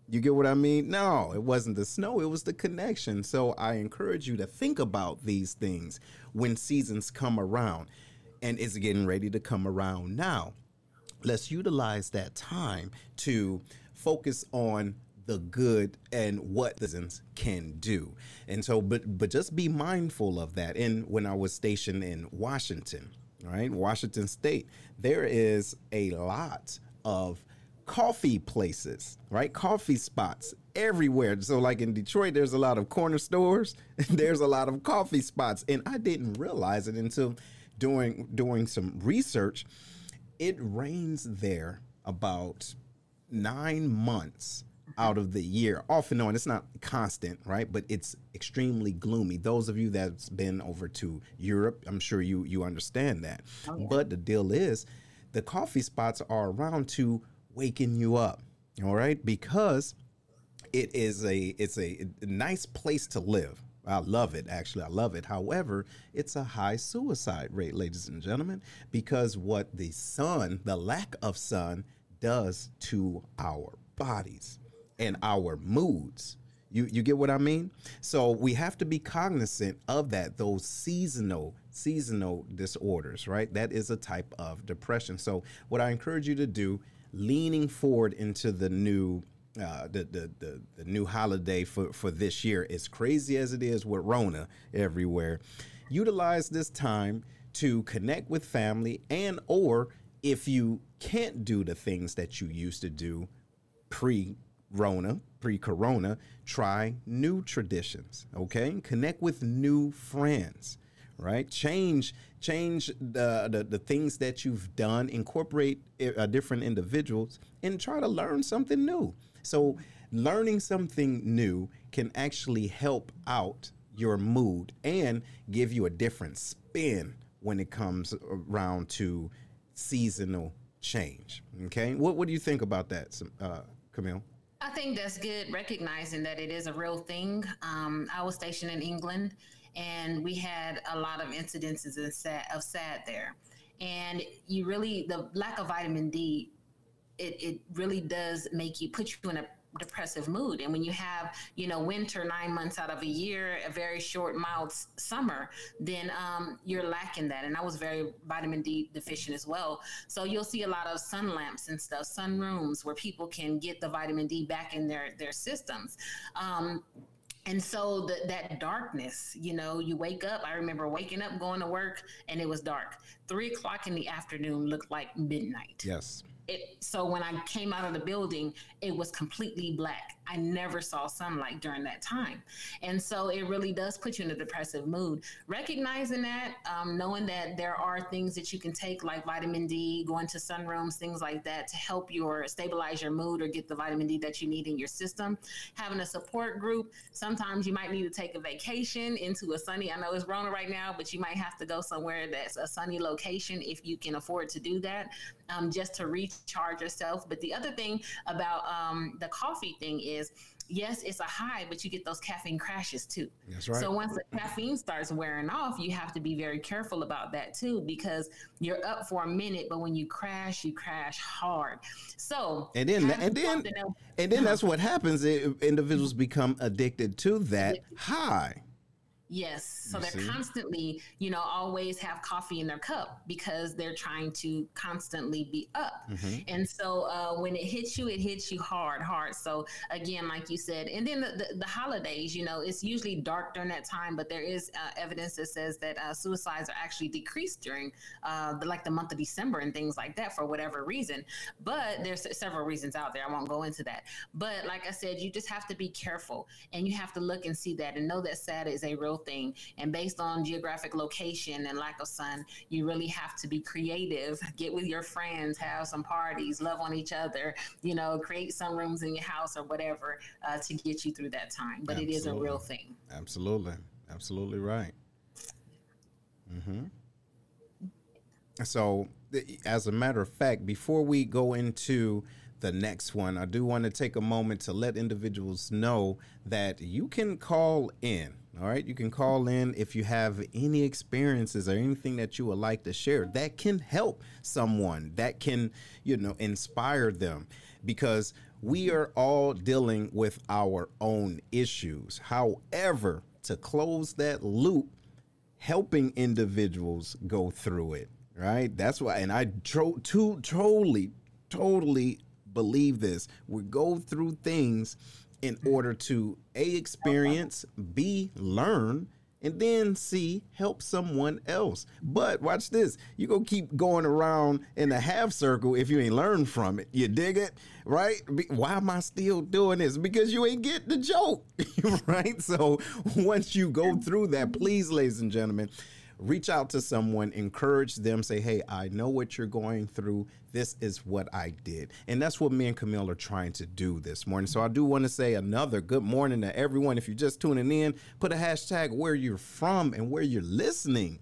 You get what I mean? No, it wasn't the snow, it was the connection. So I encourage you to think about these things when seasons come around. And it's getting ready to come around now. Let's utilize that time to focus on the good and what seasons can do. And so but but just be mindful of that. And when I was stationed in Washington, right? Washington state, there is a lot of coffee places, right? Coffee spots everywhere. So, like in Detroit, there's a lot of corner stores, there's a lot of coffee spots, and I didn't realize it until doing doing some research. It rains there about nine months out of the year, off and on. It's not constant, right? But it's extremely gloomy. Those of you that's been over to Europe, I'm sure you you understand that. Oh, yeah. But the deal is the coffee spots are around to waking you up. All right, because it is a it's a nice place to live. I love it, actually. I love it. However, it's a high suicide rate, ladies and gentlemen, because what the sun, the lack of sun, does to our bodies and our moods. You, you get what I mean? So we have to be cognizant of that, those seasonal seasonal disorders, right? That is a type of depression. So what I encourage you to do, leaning forward into the new uh, the, the, the the new holiday for for this year, as crazy as it is with Rona everywhere, utilize this time to connect with family and or if you can't do the things that you used to do pre Rona, pre Corona, try new traditions, okay? Connect with new friends, right? Change change the, the, the things that you've done, incorporate uh, different individuals, and try to learn something new. So, learning something new can actually help out your mood and give you a different spin when it comes around to seasonal change. Okay, what what do you think about that, uh, Camille? I think that's good, recognizing that it is a real thing. Um, I was stationed in England, and we had a lot of incidences of SAD, of SAD there. And you really, the lack of vitamin D, it, it really does make you put you in a depressive mood. And when you have, you know, winter nine months out of a year, a very short, mild summer, then um, you're lacking that. And I was very vitamin D deficient as well. So you'll see a lot of sun lamps and stuff, sun rooms where people can get the vitamin D back in their their systems. Um, and so the, that darkness, you know, you wake up. I remember waking up, going to work, and it was dark. Three o'clock in the afternoon looked like midnight. Yes. It, so when I came out of the building, it was completely black. I never saw sunlight during that time. And so it really does put you in a depressive mood. Recognizing that, um, knowing that there are things that you can take, like vitamin D, going to sunrooms, things like that, to help your stabilize your mood or get the vitamin D that you need in your system. Having a support group. Sometimes you might need to take a vacation into a sunny, I know it's Rona right now, but you might have to go somewhere that's a sunny location if you can afford to do that, um, just to recharge yourself. But the other thing about um, the coffee thing is, is yes, it's a high, but you get those caffeine crashes too. That's right. So once the caffeine starts wearing off, you have to be very careful about that too, because you're up for a minute, but when you crash, you crash hard. So and then and then and then uh-huh. that's what happens. Individuals become addicted to that high. Yes. So you they're see? constantly, you know, always have coffee in their cup because they're trying to constantly be up. Mm-hmm. And so uh, when it hits you, it hits you hard, hard. So again, like you said, and then the, the, the holidays, you know, it's usually dark during that time, but there is uh, evidence that says that uh, suicides are actually decreased during uh, the, like the month of December and things like that for whatever reason. But there's several reasons out there. I won't go into that. But like I said, you just have to be careful and you have to look and see that and know that SAD is a real real thing. And based on geographic location and lack of sun, you really have to be creative. Get with your friends, have some parties, love on each other, you know, create some rooms in your house or whatever uh, to get you through that time. But Absolutely. it is a real thing. Absolutely. Absolutely right. Mm-hmm. So, as a matter of fact, before we go into the next one, I do want to take a moment to let individuals know that you can call in. All right, you can call in if you have any experiences or anything that you would like to share that can help someone, that can, you know, inspire them because we are all dealing with our own issues. However, to close that loop, helping individuals go through it, right? That's why, and I tro- to, totally, totally believe this. We go through things in order to A, experience, B, learn, and then C, help someone else. But watch this. You go keep going around in a half circle if you ain't learned from it. You dig it? Right? Why am I still doing this? Because you ain't get the joke. right? So once you go through that, please, ladies and gentlemen, reach out to someone, encourage them, say, hey, I know what you're going through. This is what I did. And that's what me and Camille are trying to do this morning. So I do want to say another good morning to everyone. If you're just tuning in, put a hashtag where you're from and where you're listening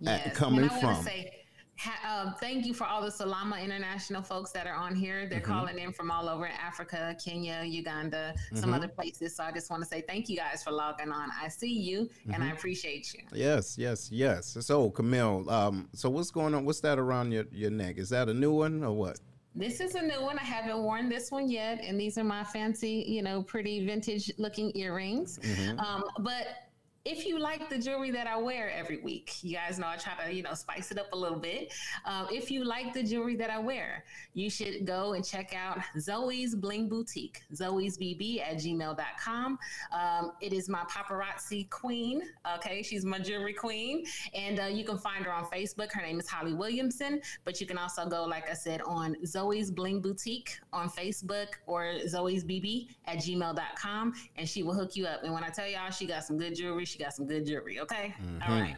yes. at coming from. Say- Ha, uh, thank you for all the Salama International folks that are on here. They're mm-hmm. calling in from all over Africa, Kenya, Uganda, mm-hmm. some other places. So I just want to say thank you guys for logging on. I see you mm-hmm. and I mm-hmm. appreciate you. Yes, yes, yes. So Camille, um, so what's going on? What's that around your, your neck? Is that a new one or what? This is a new one. I haven't worn this one yet, and these are my fancy, you know, pretty vintage looking earrings. Mm-hmm. Um, but if you like the jewelry that I wear every week, you guys know I try to, you know, spice it up a little bit. Um, if you like the jewelry that I wear, you should go and check out Zoe's Bling Boutique, Zoe's BB at gmail.com. Um, it is my paparazzi queen. Okay. She's my jewelry queen. And uh, you can find her on Facebook. Her name is Holly Williamson. But you can also go, like I said, on Zoe's Bling Boutique on Facebook or Zoe's BB at gmail.com. And she will hook you up. And when I tell y'all, she got some good jewelry she got some good jewelry. Okay. Mm-hmm. All right.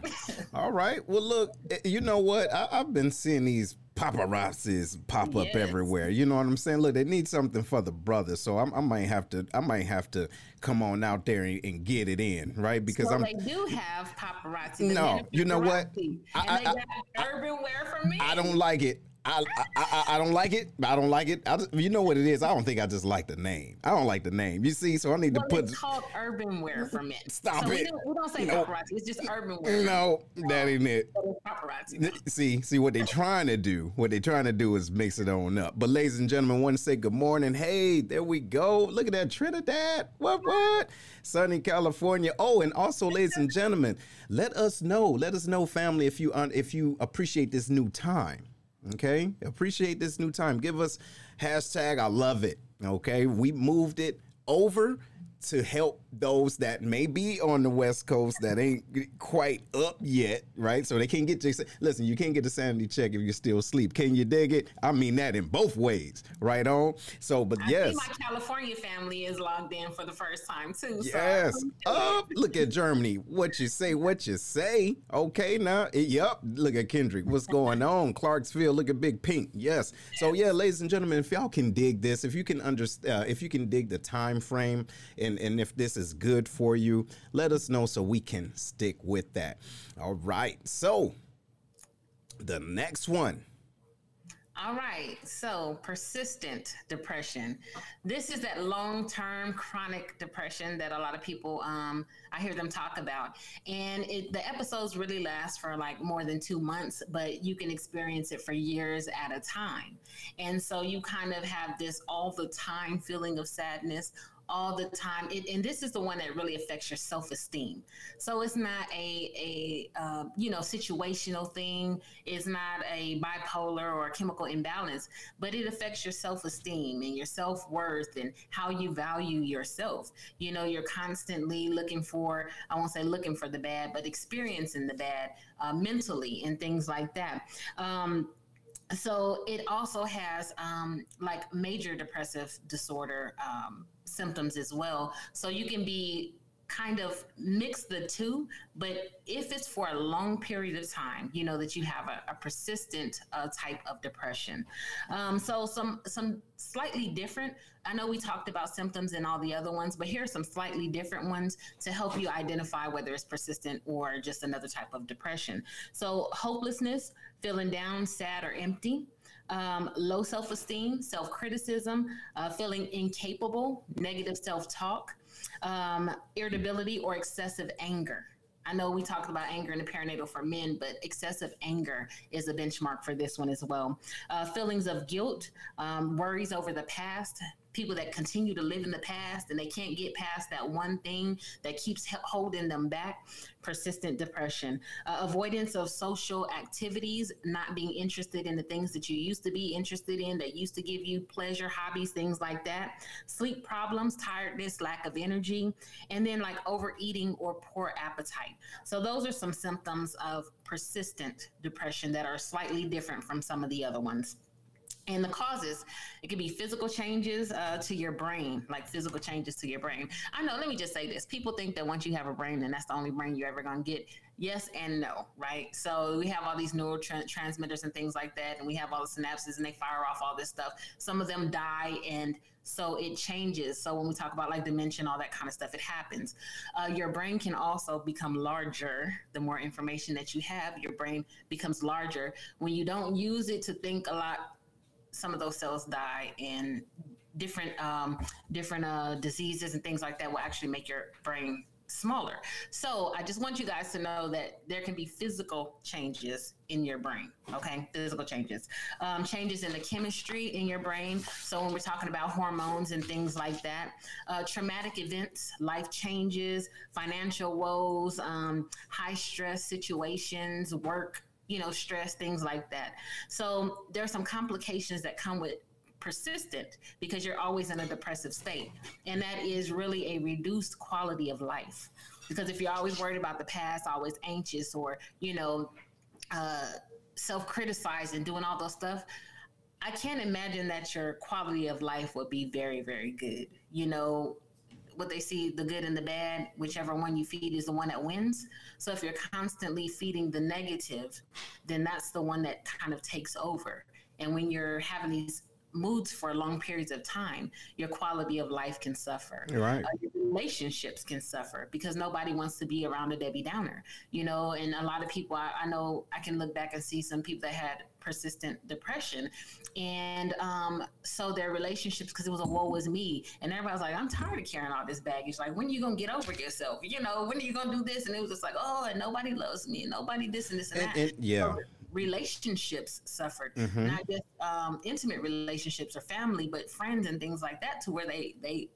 All right. Well, look, eh, you know what? I, have been seeing these paparazzis pop yes. up everywhere. You know what I'm saying? Look, they need something for the brothers, so I'm, i might have to. I might have to come on out there and, and get it in, right? Because I'm. They do have paparazzi. No, you know what? I, I, I, urban wear for me. I don't like it. I, I, I don't like it. I don't like it. I just, you know what it is. I don't think I just like the name. I don't like the name. You see, so I need well, to put. It's called urban wear for men. Stop so it. We don't, we don't say no. paparazzi. It's just urban wear. No, that ain't it. paparazzi. See, see what they're trying to do. What they're trying to do is mix it on up. But ladies and gentlemen, want to say good morning. Hey, there we go. Look at that Trinidad. What what? Sunny California. Oh, and also, ladies and gentlemen, let us know. Let us know, family, if you if you appreciate this new time. Okay, appreciate this new time. Give us hashtag I love it. Okay, we moved it over to help those that may be on the West Coast that ain't quite up yet, right? So they can't get to listen. You can't get the sanity check if you're still asleep. Can you dig it? I mean that in both ways, right on. So, but I yes, my California family is logged in for the first time too. Yes. So. Up. Look at Germany. What you say? What you say? Okay, now. Yep. Look at Kendrick. What's going on? Clarksville. Look at Big Pink. Yes. So yeah, ladies and gentlemen, if y'all can dig this, if you can understand, uh, if you can dig the time frame, and and if this is good for you, let us know so we can stick with that. All right. So the next one. All right. So, persistent depression. This is that long term chronic depression that a lot of people, um, I hear them talk about. And it, the episodes really last for like more than two months, but you can experience it for years at a time. And so, you kind of have this all the time feeling of sadness, all the time. It, and this is the one that really affects your self esteem. So it's not a a uh, you know situational thing. It's not a bipolar or a chemical imbalance, but it affects your self esteem and your self worth and how you value yourself. You know, you're constantly looking for I won't say looking for the bad, but experiencing the bad uh, mentally and things like that. Um, so it also has um, like major depressive disorder um, symptoms as well. So you can be kind of mix the two, but if it's for a long period of time, you know that you have a, a persistent uh, type of depression. Um, so some some slightly different. I know we talked about symptoms and all the other ones, but here are some slightly different ones to help you identify whether it's persistent or just another type of depression. So hopelessness, feeling down, sad, or empty um, low self esteem, self criticism, uh, feeling incapable, negative self talk, um, irritability, or excessive anger. I know we talked about anger in the perinatal for men, but excessive anger is a benchmark for this one as well. Uh, feelings of guilt, um, worries over the past, people that continue to live in the past and they can't get past that one thing that keeps holding them back? Persistent depression uh, avoidance of social activities not being interested in the things that you used to be interested in that used to give you pleasure hobbies things like that. Sleep problems tiredness lack of energy and then like overeating or poor appetite. So those are some symptoms of persistent depression that are slightly different from some of the other ones and the causes. It could be physical changes uh, to your brain like physical changes to your brain. I know let me just say this. People think that once you have a brain then that's the only brain you're ever going to get. Yes and no right? So we have all these neurotransmitters and things like that and we have all the synapses and they fire off all this stuff. Some of them die and so it changes. So when we talk about like dementia all that kind of stuff it happens. Uh, your brain can also become larger the more information that you have. Your brain becomes larger. When you don't use it to think a lot some of those cells die and different um, different uh, diseases and things like that will actually make your brain smaller. So I just want you guys to know that there can be physical changes in your brain. Okay, physical changes, um, changes in the chemistry in your brain. So when we're talking about hormones and things like that, uh, traumatic events, life changes, financial woes, um, high stress situations, work you know, stress, things like that. So there are some complications that come with persistent because you're always in a depressive state. And that is really a reduced quality of life. Because if you're always worried about the past, always anxious or, you know, uh, self criticizing, and doing all those stuff, I can't imagine that your quality of life would be very, very good. You know, what they see the good and the bad whichever one you feed is the one that wins. So if you're constantly feeding the negative then that's the one that kind of takes over. And when you're having these moods for long periods of time, your quality of life can suffer. Right. Uh, your relationships can suffer because nobody wants to be around a Debbie Downer, you know. And a lot of people, I, I know, I can look back and see some people that had persistent depression. And um, so their relationships, because it was a woe was me. And everybody's like, I'm tired of carrying all this baggage. Like, when are you going to get over yourself? You know, when are you going to do this? And it was just like, oh, and nobody loves me. And nobody this and this and, and that. And, yeah. So relationships suffered, mm-hmm. not just um, intimate relationships or family, but friends and things like that, to where they they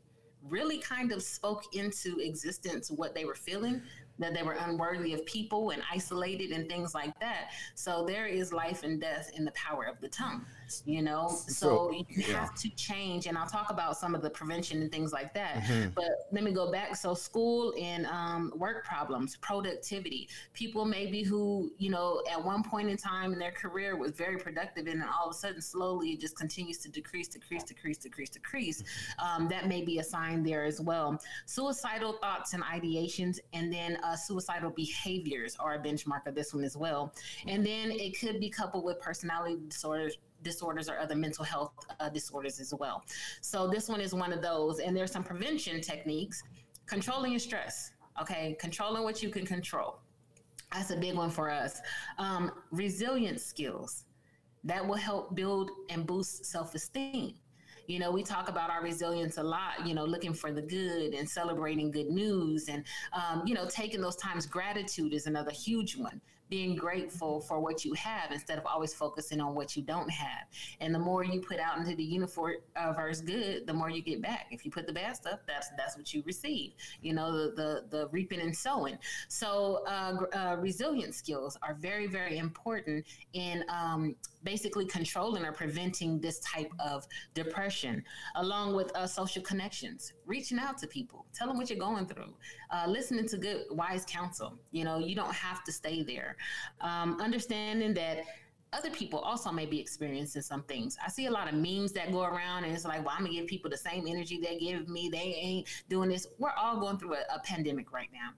really kind of spoke into existence what they were feeling that they were unworthy of people and isolated and things like that. So there is life and death in the power of the tongue, you know? So, so you yeah. have to change. And I'll talk about some of the prevention and things like that. Mm-hmm. But let me go back. So school and um, work problems, productivity, people maybe who, you know, at one point in time in their career was very productive and then all of a sudden slowly it just continues to decrease, decrease, decrease, decrease, decrease. Um, that may be a sign there as well. Suicidal thoughts and ideations, and then uh, uh, suicidal behaviors are a benchmark of this one as well. And then it could be coupled with personality disorders disorders or other mental health uh, disorders as well. So this one is one of those. And there's some prevention techniques, controlling your stress. Okay, controlling what you can control. That's a big one for us. Um, resilience skills that will help build and boost self esteem. You know, we talk about our resilience a lot, you know, looking for the good and celebrating good news and, um, you know, taking those times. Gratitude is another huge one being grateful for what you have instead of always focusing on what you don't have. And the more you put out into the universe good, the more you get back. If you put the bad stuff, that's that's what you receive. You know, the the, the reaping and sowing. So uh, uh, resilience skills are very very important in um, basically controlling or preventing this type of depression, along with uh, social connections, reaching out to people, tell them what you're going through, uh, listening to good wise counsel. You know, you don't have to stay there um, understanding that other people also may be experiencing some things. I see a lot of memes that go around, and it's like, well, I'm gonna give people the same energy they give me. They ain't doing this. We're all going through a, a pandemic right now.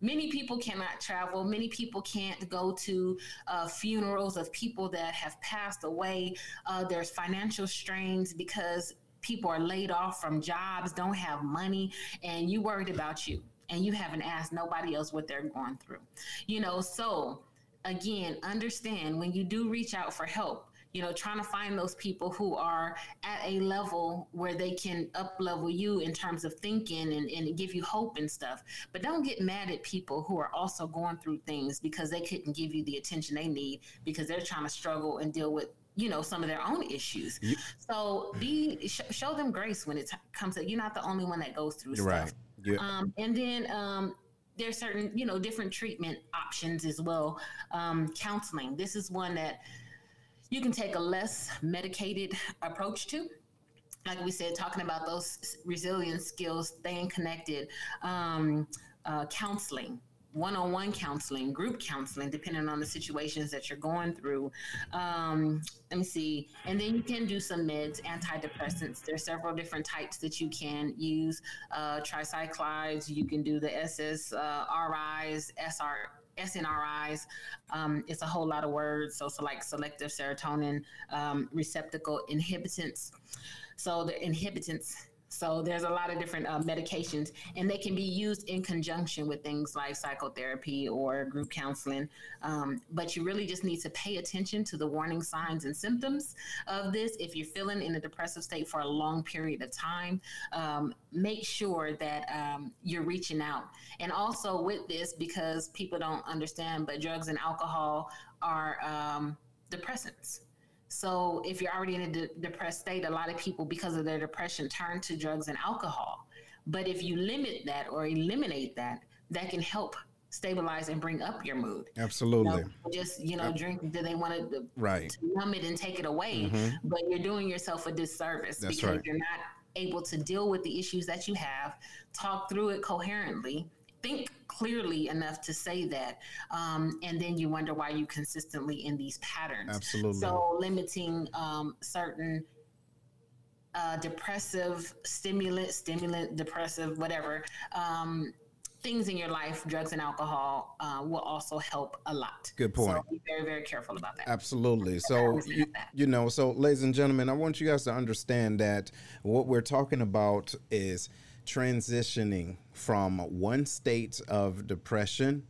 Many people cannot travel. Many people can't go to uh, funerals of people that have passed away. Uh, there's financial strains because people are laid off from jobs, don't have money, and you worried about you and you haven't asked nobody else what they're going through. You know, so again, understand when you do reach out for help, you know, trying to find those people who are at a level where they can up level you in terms of thinking and, and give you hope and stuff. But don't get mad at people who are also going through things because they couldn't give you the attention they need because they're trying to struggle and deal with you know some of their own issues so be sh- show them grace when it t- comes to you're not the only one that goes through stuff right. yeah. Um, and then um, there's certain, you know, different treatment options as well. Um, counseling. This is one that you can take a less medicated approach to. Like we said, talking about those resilience skills, staying connected, um, uh, counseling one-on-one counseling, group counseling, depending on the situations that you're going through. Um, let me see, and then you can do some meds, antidepressants. There's several different types that you can use. Uh, tricyclides. You can do the SSRIs, uh, SR. SNRIs, um, it's a whole lot of words. So, so like selective serotonin um, receptacle inhibitants. So the inhibitants so there's a lot of different uh, medications, and they can be used in conjunction with things like psychotherapy or group counseling. Um, but you really just need to pay attention to the warning signs and symptoms of this. If you're feeling in a depressive state for a long period of time, um, make sure that um, you're reaching out. And also with this, because people don't understand, but drugs and alcohol are um, depressants. So if you're already in a de- depressed state, a lot of people, because of their depression, turn to drugs and alcohol. But if you limit that or eliminate that, that can help stabilize and bring up your mood. Absolutely. You know, just you know, drink. Do they want to right to numb it and take it away? Mm-hmm. But you're doing yourself a disservice That's because right. you're not able to deal with the issues that you have, talk through it coherently, think clearly enough to say that. Um, and then you wonder why you consistently in these patterns. Absolutely. So limiting um, certain uh, depressive stimulant, stimulant, depressive, whatever. Um, things in your life, drugs and alcohol, uh, will also help a lot. Good point. So be very, very careful about that. Absolutely. So, you, you, know, so ladies and gentlemen, I want you guys to understand that what we're talking about is transitioning from one state of depression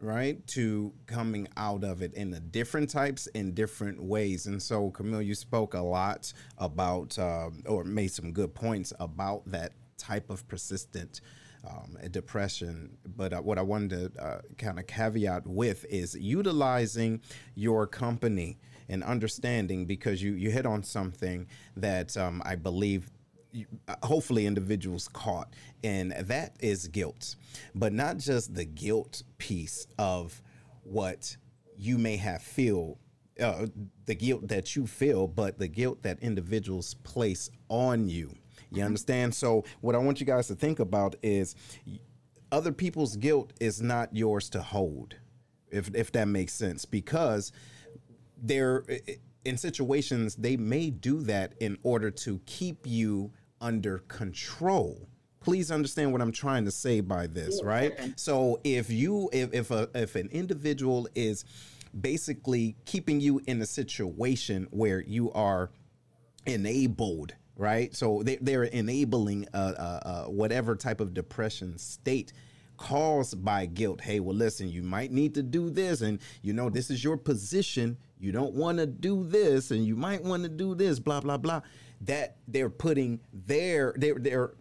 right to coming out of it in the different types in different ways and so camille you spoke a lot about uh, or made some good points about that type of persistent um, depression. But uh, what I wanted to uh, kind of caveat with is utilizing your company and understanding because you, you hit on something that um, I believe hopefully individuals caught and that is guilt. But not just the guilt piece of what you may have feel uh, the guilt that you feel but the guilt that individuals place on you. You understand? So, what I want you guys to think about is other people's guilt is not yours to hold, if, if that makes sense, because they're in situations they may do that in order to keep you under control please understand what I'm trying to say by this, right? So if you if if a if an individual is basically keeping you in a situation where you are enabled right? So they, they're enabling uh, uh, uh, whatever type of depression state caused by guilt. Hey, well, listen, you might need to do this, and you know, this is your position. You don't want to do this, and you might want to do this, blah, blah, blah. That they're putting their, they're, they're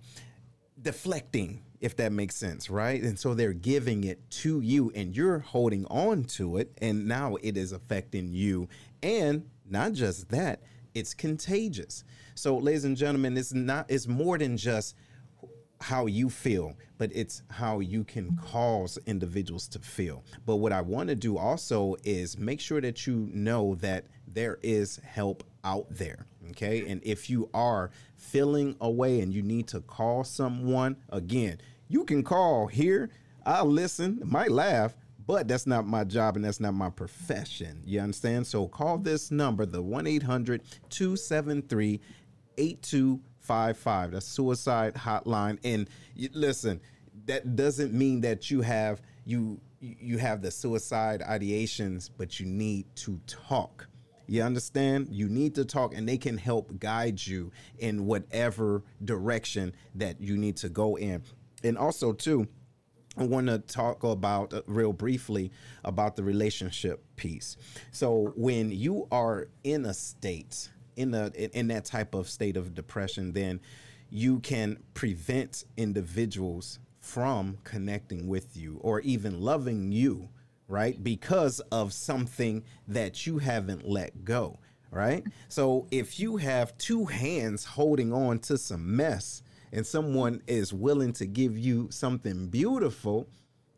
deflecting, if that makes sense, right? And so they're giving it to you, and you're holding on to it, and now it is affecting you. And not just that, it's contagious. So, ladies and gentlemen, it's not it's more than just how you feel, but it's how you can cause individuals to feel. But what I want to do also is make sure that you know that there is help out there. Okay. And if you are feeling away and you need to call someone, again, you can call here. I'll listen, might laugh, but that's not my job and that's not my profession. You understand? So call this number, the 1 800 273 8255. That's suicide hotline. And listen, that doesn't mean that you have you you have the suicide ideations, but you need to talk. You understand? You need to talk, and they can help guide you in whatever direction that you need to go in. And also, too, I want to talk about uh, real briefly about the relationship piece. So, when you are in a state in a in that type of state of depression, then you can prevent individuals from connecting with you or even loving you, right? Because of something that you haven't let go, right? So if you have two hands holding on to some mess and someone is willing to give you something beautiful,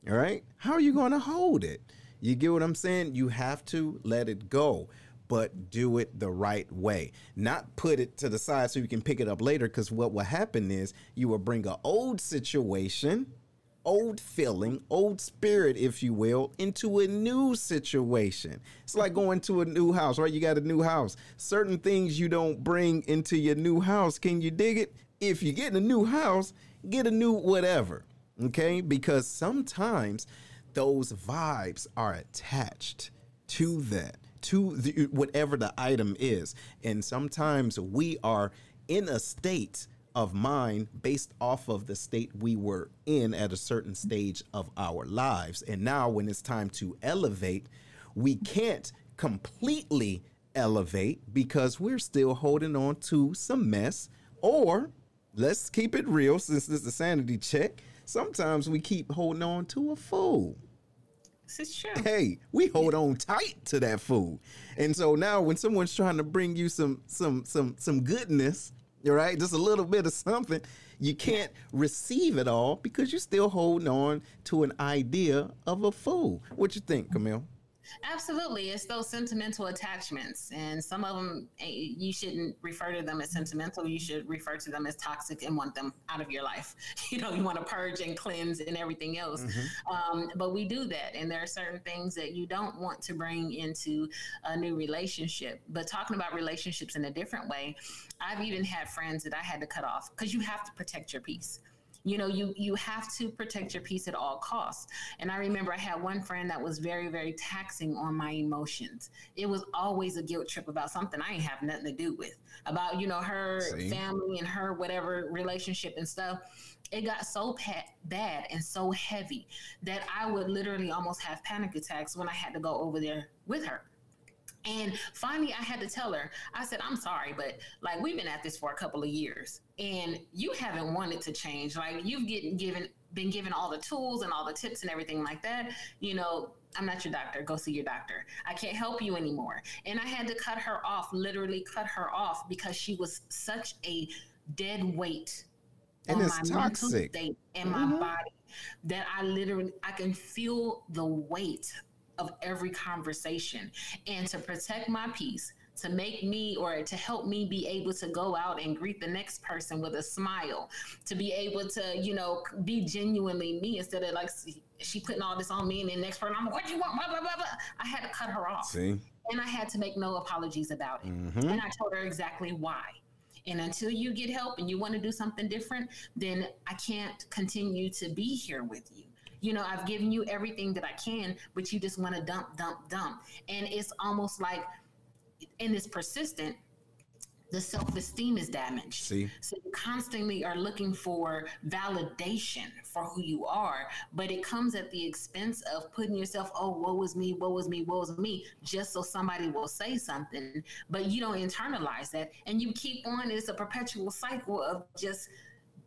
all right, how are you going to hold it? You get what I'm saying? You have to let it go but do it the right way. Not put it to the side so you can pick it up later, because what will happen is you will bring an old situation, old feeling, old spirit, if you will, into a new situation. It's like going to a new house, right? You got a new house. Certain things you don't bring into your new house. Can you dig it? If you get in a new house, get a new whatever, okay? Because sometimes those vibes are attached to that to the, whatever the item is. And sometimes we are in a state of mind based off of the state we were in at a certain stage of our lives. And now, when it's time to elevate, we can't completely elevate because we're still holding on to some mess. Or let's keep it real since this is a sanity check. Sometimes we keep holding on to a fool. This is true. Hey, we hold on tight to that food. And so now when someone's trying to bring you some some some some goodness, right? Just a little bit of something, you can't receive it all because you're still holding on to an idea of a fool. What you think, Camille? Absolutely. It's those sentimental attachments. And some of them, eh, you shouldn't refer to them as sentimental. You should refer to them as toxic and want them out of your life. You know, you want to purge and cleanse and everything else. Mm-hmm. Um, but we do that. And there are certain things that you don't want to bring into a new relationship. But talking about relationships in a different way, I've even had friends that I had to cut off because you have to protect your peace you know you you have to protect your peace at all costs. And i remember i had one friend that was very very taxing on my emotions. It was always a guilt trip about something i ain't have nothing to do with about you know her See? family and her whatever relationship and stuff. It got so bad and so heavy that i would literally almost have panic attacks when i had to go over there with her. And finally, I had to tell her, I said, I'm sorry, but like we've been at this for a couple of years and you haven't wanted to change. Like you've getting given been given all the tools and all the tips and everything like that. You know, I'm not your doctor. Go see your doctor. I can't help you anymore. And I had to cut her off, literally cut her off because she was such a dead weight and on it's my toxic. mental state and mm-hmm. my body that I literally I can feel the weight of every conversation and to protect my peace to make me or to help me be able to go out and greet the next person with a smile to be able to you know be genuinely me instead of like she putting all this on me and the next person i'm like what do you want blah, blah, blah, blah. i had to cut her off See? and i had to make no apologies about it mm-hmm. and i told her exactly why and until you get help and you want to do something different then i can't continue to be here with you you know, I've given you everything that I can, but you just want to dump, dump, dump. And it's almost like, and it's persistent, the self-esteem is damaged. See? So you constantly are looking for validation for who you are, but it comes at the expense of putting yourself, oh, woe was me, woe was me, woe was me, just so somebody will say something. But you don't internalize that. And you keep on, it's a perpetual cycle of just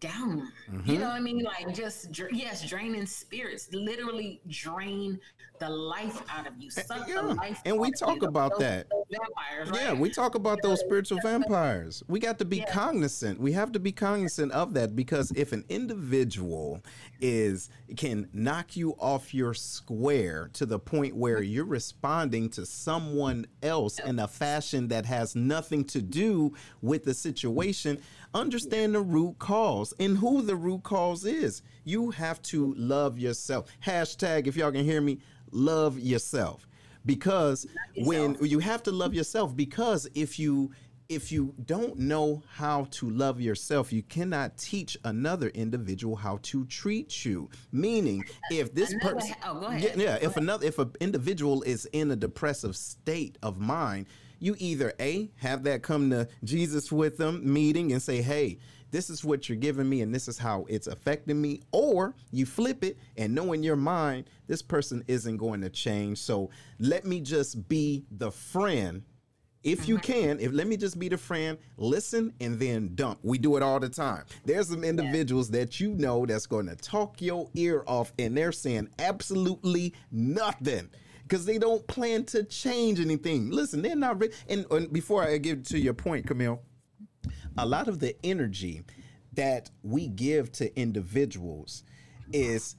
down. Mm-hmm. You know what I mean? Like just yes, draining spirits, literally drain the life out of you. Eh, Suck yeah. the life. And we talk about those, that. Those vampires, right? Yeah, we talk about those spiritual vampires. We got to be yeah. cognizant. We have to be cognizant of that because if an individual is can knock you off your square to the point where you're responding to someone else in a fashion that has nothing to do with the situation Understand the root cause and who the root cause is. You have to love yourself. Hashtag, if y'all can hear me, love yourself. Because when you have to love yourself, because if you if you don't know how to love yourself, you cannot teach another individual how to treat you. Meaning, if this person, oh, yeah, yeah if another, if an individual is in a depressive state of mind, you either A, have that come to Jesus with them meeting and say, hey, this is what you're giving me and this is how it's affecting me or you flip it and know in your mind this person isn't going to change so let me just be the friend if you mm-hmm. can if let me just be the friend listen and then dump we do it all the time there's some individuals that you know that's going to talk your ear off and they're saying absolutely nothing because they don't plan to change anything. Listen, they're not. Re- and, and before I get to your point, Camille, a lot of the energy that we give to individuals is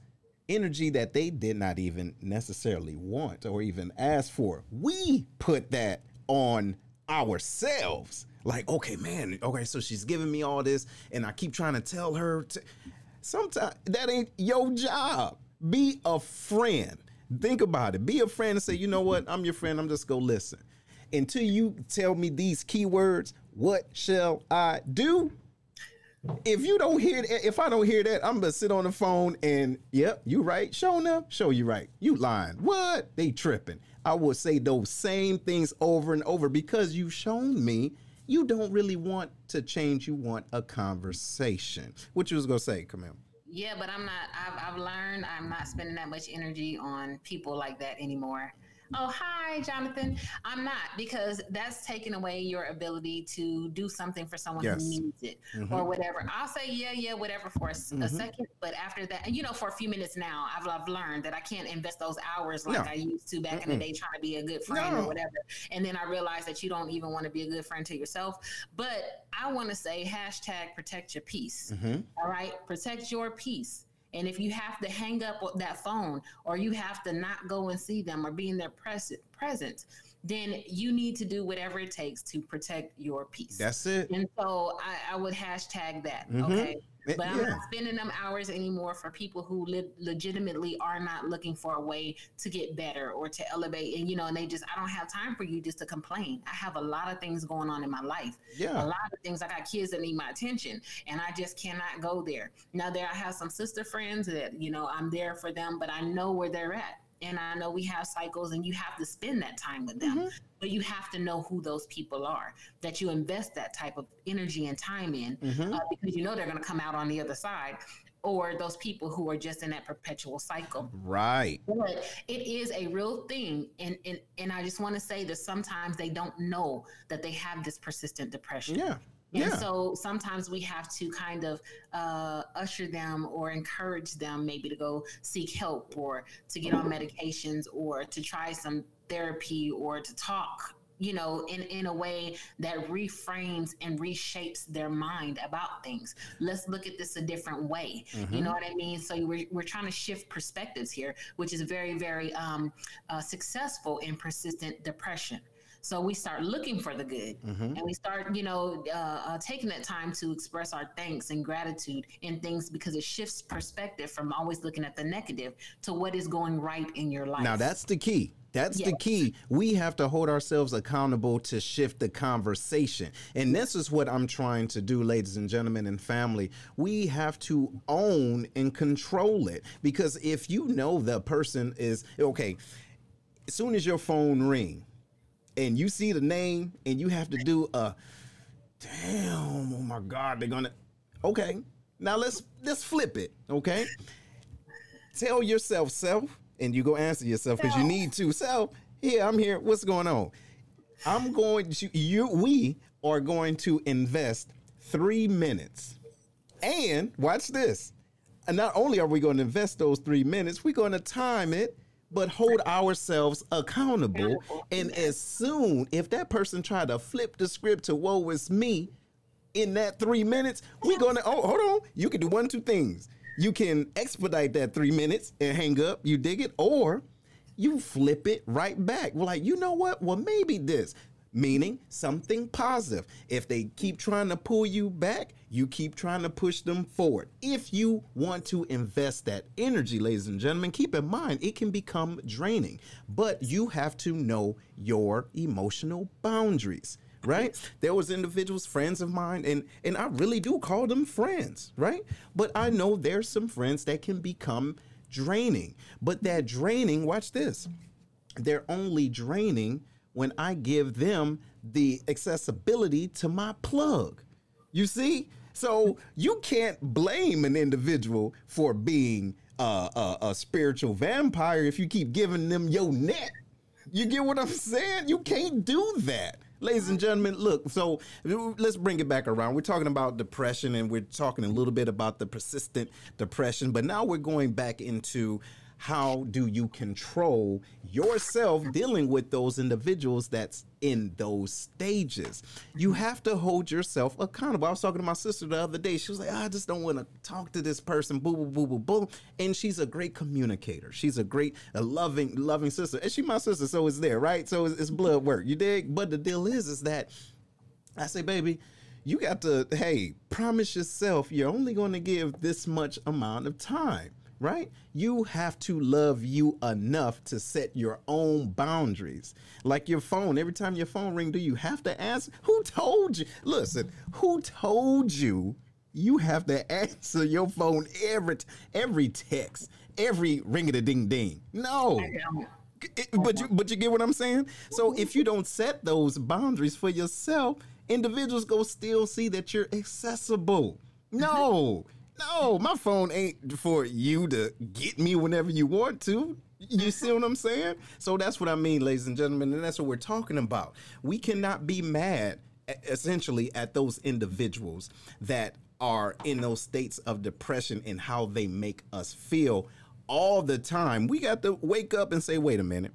energy that they did not even necessarily want or even ask for. We put that on ourselves. Like, okay, man, okay, so she's giving me all this, and I keep trying to tell her. To, sometimes that ain't your job. Be a friend. Think about it. Be a friend and say, you know what? I'm your friend. I'm just going to listen. Until you tell me these keywords, what shall I do? If you don't hear that, if I don't hear that, I'm gonna sit on the phone and yep, you right. Them, show you right. You lying. What? They tripping. I will say those same things over and over because you've shown me you don't really want to change. You want a conversation. What you was gonna say, Camille? Yeah, but I'm not. I've, I've learned I'm not spending that much energy on people like that anymore oh, hi, Jonathan. I'm not because that's taking away your ability to do something for someone yes. who needs it mm-hmm. or whatever. I'll say, yeah, yeah, whatever for a, mm-hmm. a, second. But after that, you know, for a few minutes now, I've, I've learned that I can't invest those hours like no. I used to back Mm-mm. in the day trying to be a good friend no. or whatever. And then I realized that you don't even want to be a good friend to yourself. But I want to say hashtag protect your peace. Mm-hmm. All right. Protect your peace. And if you have to hang up that phone or you have to not go and see them or be in their pres- presence, then you need to do whatever it takes to protect your peace. That's it. And so I, I would hashtag that. Mm-hmm. Okay. But yeah. I'm not spending them hours anymore for people who le- legitimately are not looking for a way to get better or to elevate. And you know, and they just I don't have time for you just to complain. I have a lot of things going on in my life. Yeah, a lot of things. I got kids that need my attention, and I just cannot go there. Now there I have some sister friends that you know I'm there for them, but I know where they're at and I know we have cycles and you have to spend that time with them. Mm-hmm. But you have to know who those people are that you invest that type of energy and time in mm-hmm. uh, because you know they're going to come out on the other side or those people who are just in that perpetual cycle. Right. But it is a real thing. And, and, and I just want to say that sometimes they don't know that they have this persistent depression. Yeah. And yeah. so sometimes we have to kind of uh, usher them or encourage them maybe to go seek help or to get on medications or to try some therapy or to talk you know, in, in a way that reframes and reshapes their mind about things. Let's look at this a different way. Mm-hmm. You know what I mean? So we're, we're trying to shift perspectives here, which is very, very um, uh, successful in persistent depression. So we start looking for the good mm-hmm. and we start, you know, uh, uh, taking that time to express our thanks and gratitude in things because it shifts perspective from always looking at the negative to what is going right in your life. Now, that's the key. That's yes. the key. We have to hold ourselves accountable to shift the conversation. And this is what I'm trying to do, ladies and gentlemen and family. We have to own and control it. Because if you know the person is, okay, as soon as your phone ring, and you see the name and you have to do a damn, oh my God, they're gonna okay. Now let's let's flip it, okay? Tell yourself, self, and you go answer yourself because you need to. Self, here, I'm here. What's going on? I'm going to you we are going to invest three minutes. And watch this. And not only are we going to invest those three minutes, we're going to time it but hold ourselves accountable. And as soon if that person try to flip the script to woe is me in that three minutes, we're gonna oh hold on. You can do one two things. You can expedite that three minutes and hang up, you dig it, or you flip it right back. We're like, you know what? Well, maybe this meaning something positive. If they keep trying to pull you back, you keep trying to push them forward. If you want to invest that energy, ladies and gentlemen, keep in mind it can become draining, but you have to know your emotional boundaries. Right? There was individuals, friends of mine, and and I really do call them friends, right? But I know there's some friends that can become draining. But that draining, watch this. They're only draining when I give them the accessibility to my plug. You see? So you can't blame an individual for being a, a, a, spiritual vampire if you keep giving them your net. You get what I'm saying? You can't do that. Ladies and gentlemen, look, so let's bring it back around. We're talking about depression and we're talking a little bit about the persistent depression, but now we're going back into how do you control yourself dealing with those individuals that's in those stages? You mm-hmm. have to hold yourself accountable. I was talking to my sister the other day. She was like i just don't want to talk to this person. Boo boo boo boo boo and she's a great communicator. She's a great a loving loving sister. And she my sister so it's there right? So it's, it's blood work you dig? But the deal is is that i say baby you got to hey promise yourself you're only going to give this much amount of time right? You have to love you enough to set your own boundaries. Like your phone, every time your phone ring, do you have to ask who told you? Listen, who told you you have to answer your phone every every text, every ring a ding ding? No. It, eh, but you but you get what I'm saying? So mm-hmm. if you don't set those boundaries for yourself, individuals go still see that you're accessible. No. No, my phone ain't for you to get me whenever you want to. You see what I'm saying? So that's what I mean, ladies and gentlemen, and that's what we're talking about. We cannot be mad essentially at those individuals that are in those states of depression and how they make us feel all the time. We got to wake up and say, wait a minute,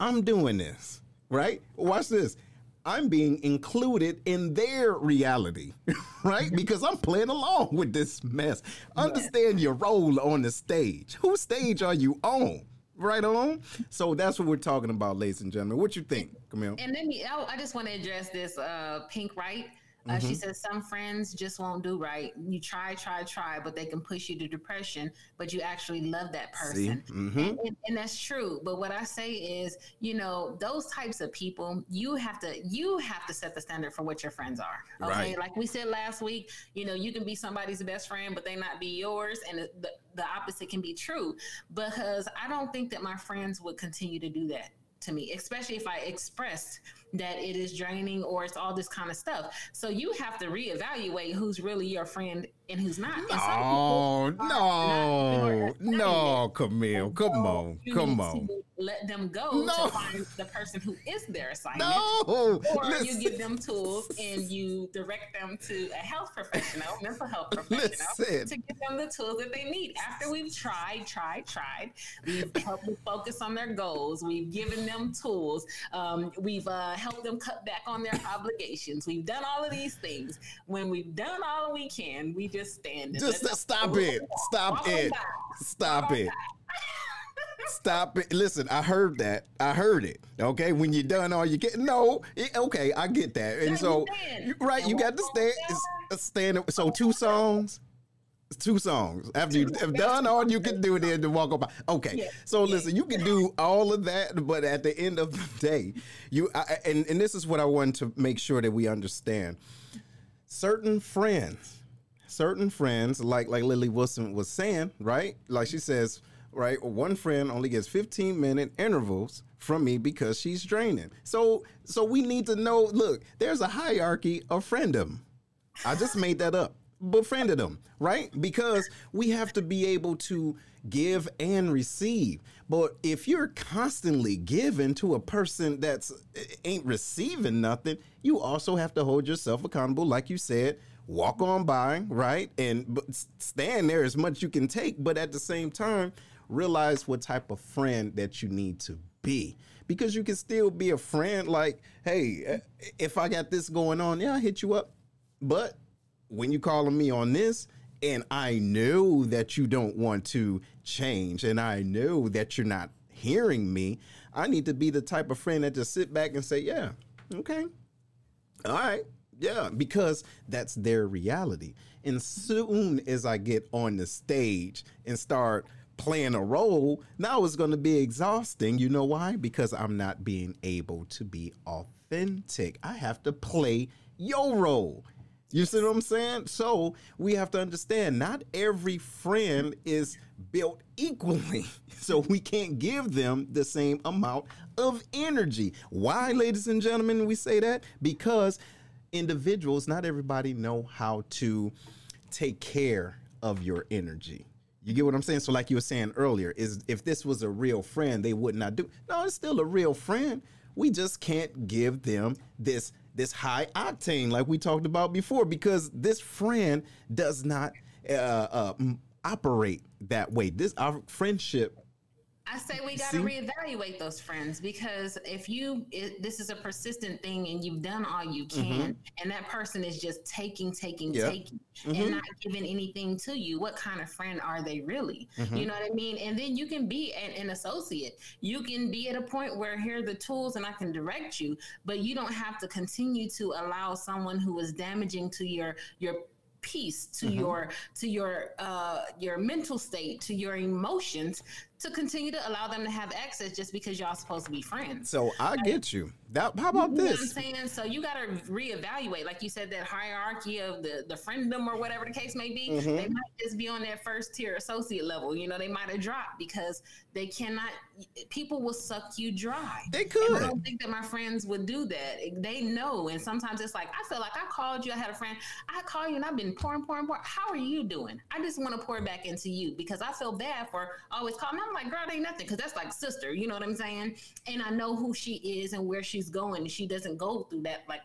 I'm doing this, right? Watch this. I'm being included in their reality, right? Because I'm playing along with this mess. Understand your role on the stage. Whose stage are you on? Right on. So that's what we're talking about, ladies and gentlemen. What you think, Camille? And then I just want to address this uh, pink right Uh, mm-hmm. She says some friends just won't do right. You try, try, try, but they can push you to depression. But you actually love that person, mm-hmm. and, and, and, that's true. But what I say is, you know, those types of people, you have to you have to set the standard for what your friends are. Okay, right. like we said last week, you know, you can be somebody's best friend, but they not be yours, and the, the opposite can be true. Because I don't think that my friends would continue to do that to me, especially if I expressed that it is draining or it's all this kind of stuff. So you have to reevaluate who's really your friend and who's not. And oh no, no, Camille, come on, come on let them go no. to find the person who is their assignment. No. Or Listen. you give them tools and you direct them to a health professional, mental health professional, Listen. to give them the tools that they need. After we've tried, tried, tried, we've helped them focus on their goals. We've given them tools. Um, we've uh, helped them cut back on their obligations. We've done all of these things. When we've done all we can, we just stand. Just stop it. Stop it. Stop it. Stop it. Listen, I heard that. I heard it. Okay. When you're done all you get no, it, okay, I get that. And so right, you got to stand stand so two songs. Two songs. After you have done all you can do then to walk up. Okay. So listen, you can do all of that, but at the end of the day, you I, and, and this is what I want to make sure that we understand. Certain friends, certain friends, like like Lily Wilson was saying, right? Like she says, right? One friend only gets 15 minute intervals from me because she's draining. So so we need to know, look, there's a hierarchy of friendom. I just made that up. Befriended them, right? Because we have to be able to give and receive. But if you're constantly giving to a person that's ain't receiving nothing, you also have to hold yourself accountable, like you said, walk on by, right? And stand there as much you can take, but at the same time, realize what type of friend that you need to be because you can still be a friend like hey eh, if i got this going on yeah I'll hit you up but when you calling me on this and i know that you don't want to change and i know that you're not hearing me i need to be the type of friend that just sit back and say yeah okay all right yeah because that's their reality and soon as i get on the stage and start playing a role, now it's going to be exhausting. You know why? Because I'm not being able to be authentic. I have to play your role. You see what I'm saying? So we have to understand not every friend is built equally. So we can't give them the same amount of energy. Why, ladies and gentlemen, we say that? Because individuals, not everybody know how to take care of your energy. You get what I'm saying? So, like you were saying earlier, is if this was a real friend, they would not do. No, it's still a real friend. We just can't give them this this high octane like we talked about before because this friend does not uh, uh, operate that way. This our friendship I say we got to reevaluate those friends because if you it, this is a persistent thing and you've done all you can mm-hmm. and that person is just taking taking yep. taking mm-hmm. and not giving anything to you what kind of friend are they really mm-hmm. you know what I mean and then you can be an, an, associate you can be at a point where here are the tools and I can direct you but you don't have to continue to allow someone who is damaging to your your peace to mm-hmm. your to your uh your mental state to your emotions to continue to allow them to have access just because y'all supposed to be friends. So I get you. That how about you this? I'm saying so you got to reevaluate, like you said, that hierarchy of the the friendom or whatever the case may be. Mm-hmm. They might just be on that first tier associate level. You know, they might have dropped because they cannot. People will suck you dry. They could. And I don't think that my friends would do that. They know, and sometimes it's like I feel like I called you. I had a friend. I call you, and I've been pouring, pouring, pouring. How are you doing? I just want to pour back into you because I feel bad for always calling. I'm like, girl, ain't nothing because that's like sister. You know what I'm saying? And I know who she is and where she's going. And she doesn't go through that. Like,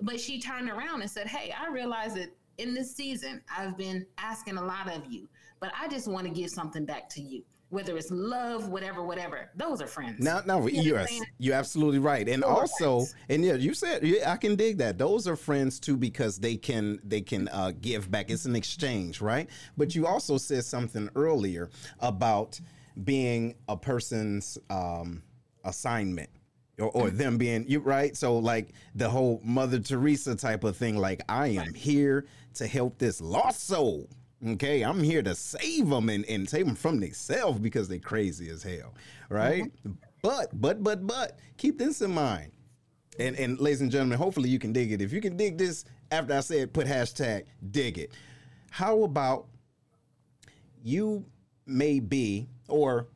but she turned around and said, Hey, I realize that in this season, I've been asking a lot of you, but I just want to give something back to you whether it's love, whatever, whatever. Those are friends. Now, no, you you're you're absolutely right, and Those also, and yeah, you said yeah, I can dig that. Those are friends too because they can they can uh, give back. It's an exchange, right? But you also said something earlier about being a person's um, assignment or, or them being you right? So like the whole mother teresa type of thing like i am here to help this lost soul okay? I'm here to save them and, and save them from themselves because they're crazy as hell right? Mm-hmm. but but but but keep this in mind. And and ladies and gentlemen hopefully you can dig it. If you can dig this after i said put hashtag dig it. How about you may be or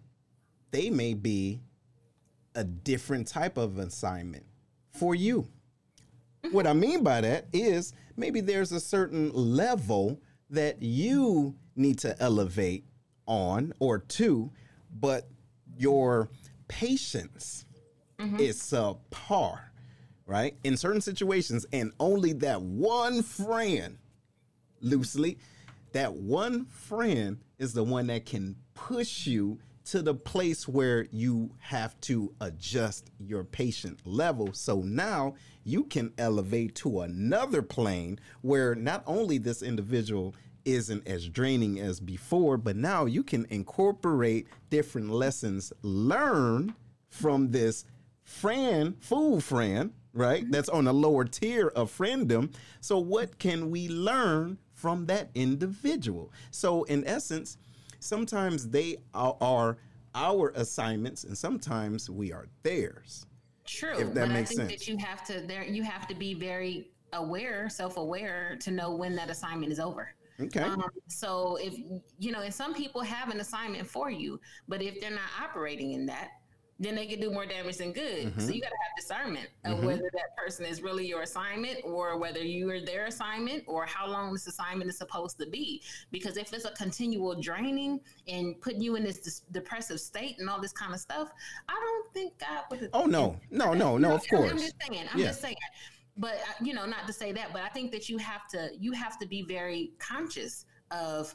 they may be a different type of assignment for you. What I mean by that is maybe there's a certain level that you need to elevate on or to, but your patience mm-hmm. is subpar, right? In certain situations, and only that one friend, loosely, that one friend is the one that can push you to the place where you have to adjust your patient level. So now you can elevate to another plane where not only this individual isn't as draining as before, but now you can incorporate different lessons learned from this friend, fool friend, right? Mm-hmm. That's on a lower tier of frienddom. So, what can we learn from that individual? So, in essence, sometimes they are, our assignments and sometimes we are theirs. True. If that but makes I think sense. that you have to there you have to be very aware, self-aware to know when that assignment is over. Okay. Um, so if you know, and some people have an assignment for you, but if they're not operating in that, then they can do more damage than good. Mm-hmm. So you got to have discernment of mm-hmm. whether that person is really your assignment or whether you are their assignment or how long this assignment is supposed to be. Because if it's a continual draining and putting you in this depressive state and all this kind of stuff, I don't think God would. Oh no, no, no, no. Of course. I'm just saying. I'm yeah. just saying. But uh, you know, not to say that, but I think that you have to you have to be very conscious of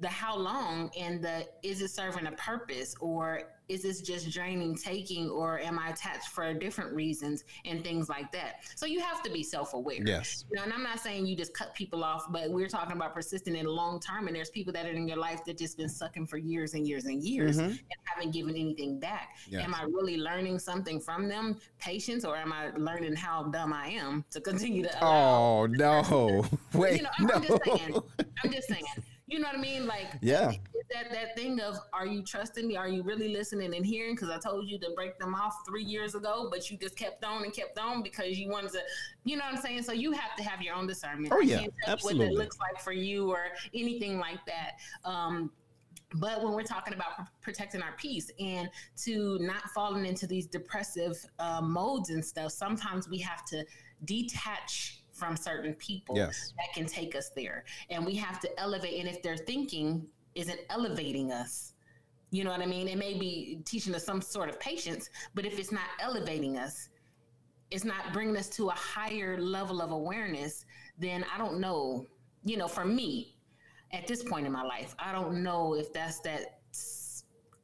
the how long and the is it serving a purpose or is this just draining taking or am i attached for different reasons and things like that so you have to be self-aware yes you know, and i'm not saying you just cut people off but we're talking about persisting in the long term and there's people that are in your life that just been sucking for years and years and years mm-hmm. and haven't given anything back yes. am i really learning something from them patience or am i learning how dumb i am to continue to oh no wait you know, I'm, no. I'm just saying i'm just saying you know what I mean? Like, yeah, that that thing of are you trusting me? Are you really listening and hearing? Because I told you to break them off three years ago, but you just kept on and kept on because you wanted to. You know what I'm saying? So you have to have your own discernment. Oh yeah, absolutely. What it looks like for you or anything like that. Um, but when we're talking about pr- protecting our peace and to not falling into these depressive uh, modes and stuff, sometimes we have to detach from certain people yes. that can take us there. And we have to elevate. And if their thinking isn't elevating us, you know what I mean? It may be teaching us some sort of patience, but if it's not elevating us, it's not bringing us to a higher level of awareness, then I don't know. You know, for me, at this point in my life, I don't know if that's that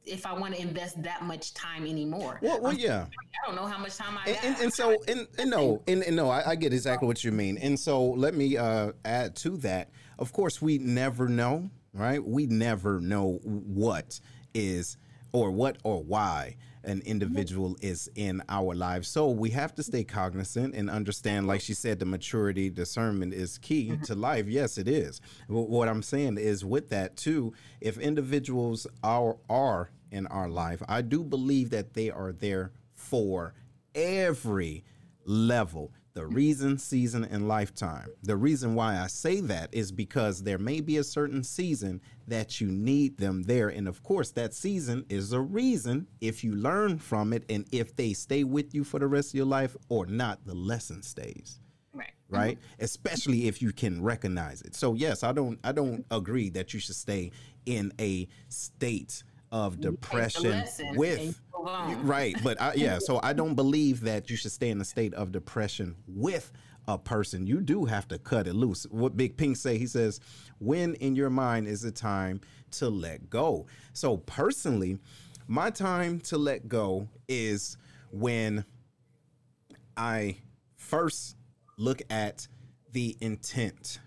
if I want to invest that much time anymore. Well, well yeah. I don't know how much time I and, and, and so and, and no and, and no I, I, get exactly what you mean. And so let me uh, add to that. Of course, we never know, right? We never know what is or what or why an individual is in our lives. So we have to stay cognizant and understand, like she said, the maturity discernment is key mm-hmm. to life. Yes, it is. What I'm saying is with that too, if individuals are are in our life. I do believe that they are there for every level the reason, season, and lifetime. The reason why I say that is because there may be a certain season that you need them there. And of course, that season is a reason if you learn from it and if they stay with you for the rest of your life or not, the lesson stays. Right. Right? Mm-hmm. Especially if you can recognize it. So yes, I don't I don't agree that you should stay in a state of depression with right but I, yeah so i don't believe that you should stay in a state of depression with a person. You do have to cut it loose. What big pink say he says when in your mind is the time to let go? So personally my time to let go is when i first look at the intent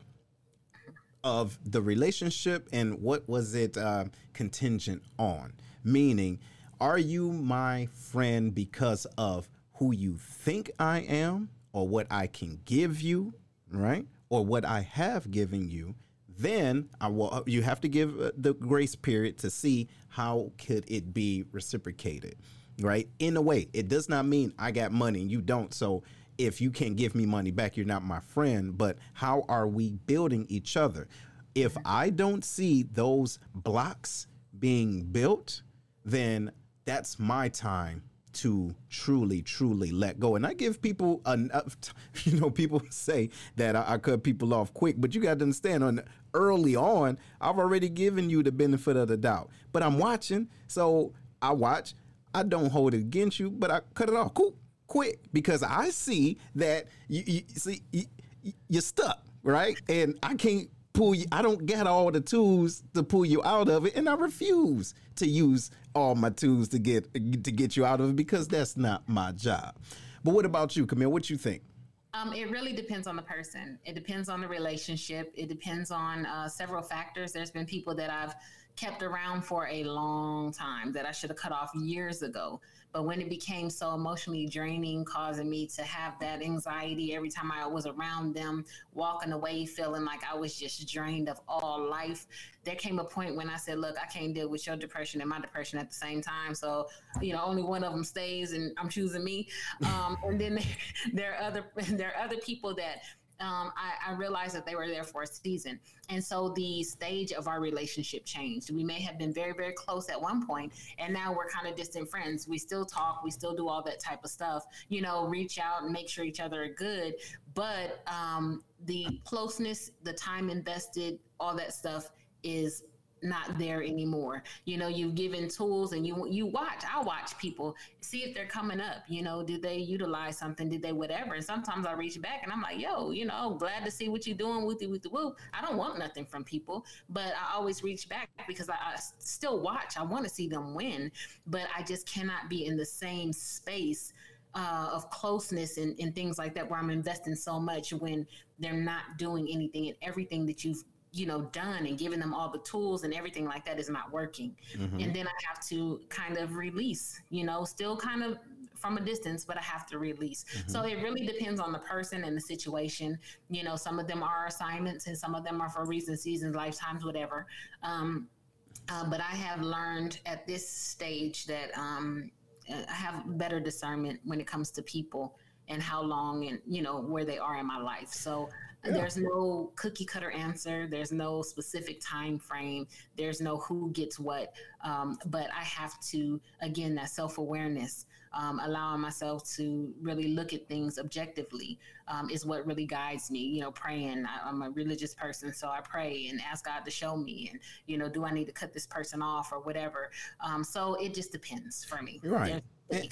of the relationship and what was it uh, contingent on? Meaning, are you my friend because of who you think I am or what I can give you, right? Or what I have given you, then I will you have to give uh, the grace period to see how could it be reciprocated, right? In a way, it does not mean I got money and you don't. So if you can't give me money back, you're not my friend, but how are we building each other? If I don't see those blocks being built, then that's my time to truly, truly let go. And I give people enough, you know, people say that I, I cut people off quick, but you got to understand on early on, I've already given you the benefit of the doubt. But I'm watching, so I watch. I don't hold it against you, but I cut it off cool, quick because I see that you, you see you, you're stuck, right? And I can't pull you. I don't get all the tools to pull you out of it, and I refuse to use all my tools to get to get you out of it because that's not my job. But what about you, Camille? What you think? Um, it really depends on the person. It depends on the relationship. It depends on uh, several factors. There's been people that I've kept around for a long time that I should have cut off years ago. But when it became so emotionally draining, causing me to have that anxiety every time I was around them, walking away feeling like I was just drained of all life, there came a point when I said, Look, I can't deal with your depression and my depression at the same time. So, you know, only one of them stays and I'm choosing me. Um, and then there are other there are other people that um, I, I, realized that they were there for a season. And so the stage of our relationship changed. We may have been very, very close at one point, and now we're kind of distant friends. We still talk, we still do all that type of stuff, you know, reach out and make sure each other are good. But um, the closeness, the time invested, all that stuff is not there anymore. You know, you've given tools and you you watch. I watch people see if they're coming up. You know, did they utilize something? Did they whatever? And sometimes I reach back and I'm like, yo, you know, glad to see what you're doing with the with the woo. I don't want nothing from people, but I always reach back because I, I still watch. I want to see them win, but I just cannot be in the same space. Uh, of closeness and, and things like that, where I'm investing so much when they're not doing anything and everything that you've you know done and giving them all the tools and everything like that is not working. Mm-hmm. and then i have to kind of release you know still kind of from a distance but i have to release. Mm-hmm. so it really depends on the person and the situation. You know some of them are assignments and some of them are for reasons seasons lifetimes whatever. Um, uh, but i have learned at this stage that um, i have better discernment when it comes to people and how long and you know where they are in my life. So yeah. There's no cookie cutter answer. There's no specific time frame. There's no who gets what. Um, but I have to again that self awareness, um, allowing myself to really look at things objectively um, is what really guides me. You know, praying. I, am a religious person, so I pray and ask God to show me. And you know, do I need to cut this person off or whatever? Um, so it just depends for me. Right. There's, Eh,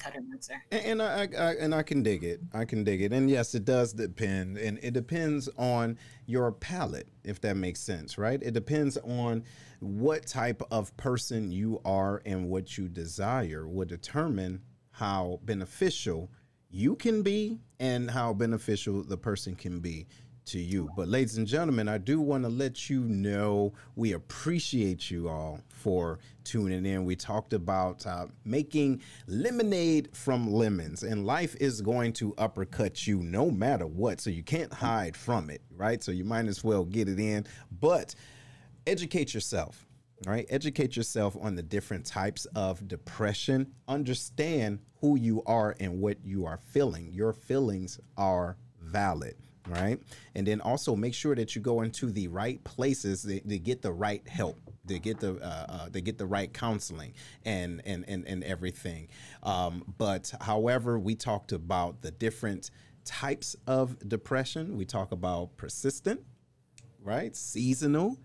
and, and I, I, and I can dig it. I can dig it. And yes, it does depend, and it depends on your palate, if that makes sense, right? It depends on what type of person you are and what you desire will determine how beneficial you can be and how beneficial the person can be to you. But, ladies and gentlemen, I do want to let you know we appreciate you all for tuning in. We talked about uh, making lemonade from lemons, and life is going to uppercut you no matter what. So, you can't hide from it, right? So, you might as well get it in. But, educate yourself. right? educate yourself on the different types of depression. Understand who you are and what you are feeling. Your feelings are valid right? And then also make sure that you go into the right places to, to get the right help. To get the uh, uh, they get the right counseling and and and, and everything. Um, but however, we talked about the different types of depression. We talk about persistent, right? Seasonal,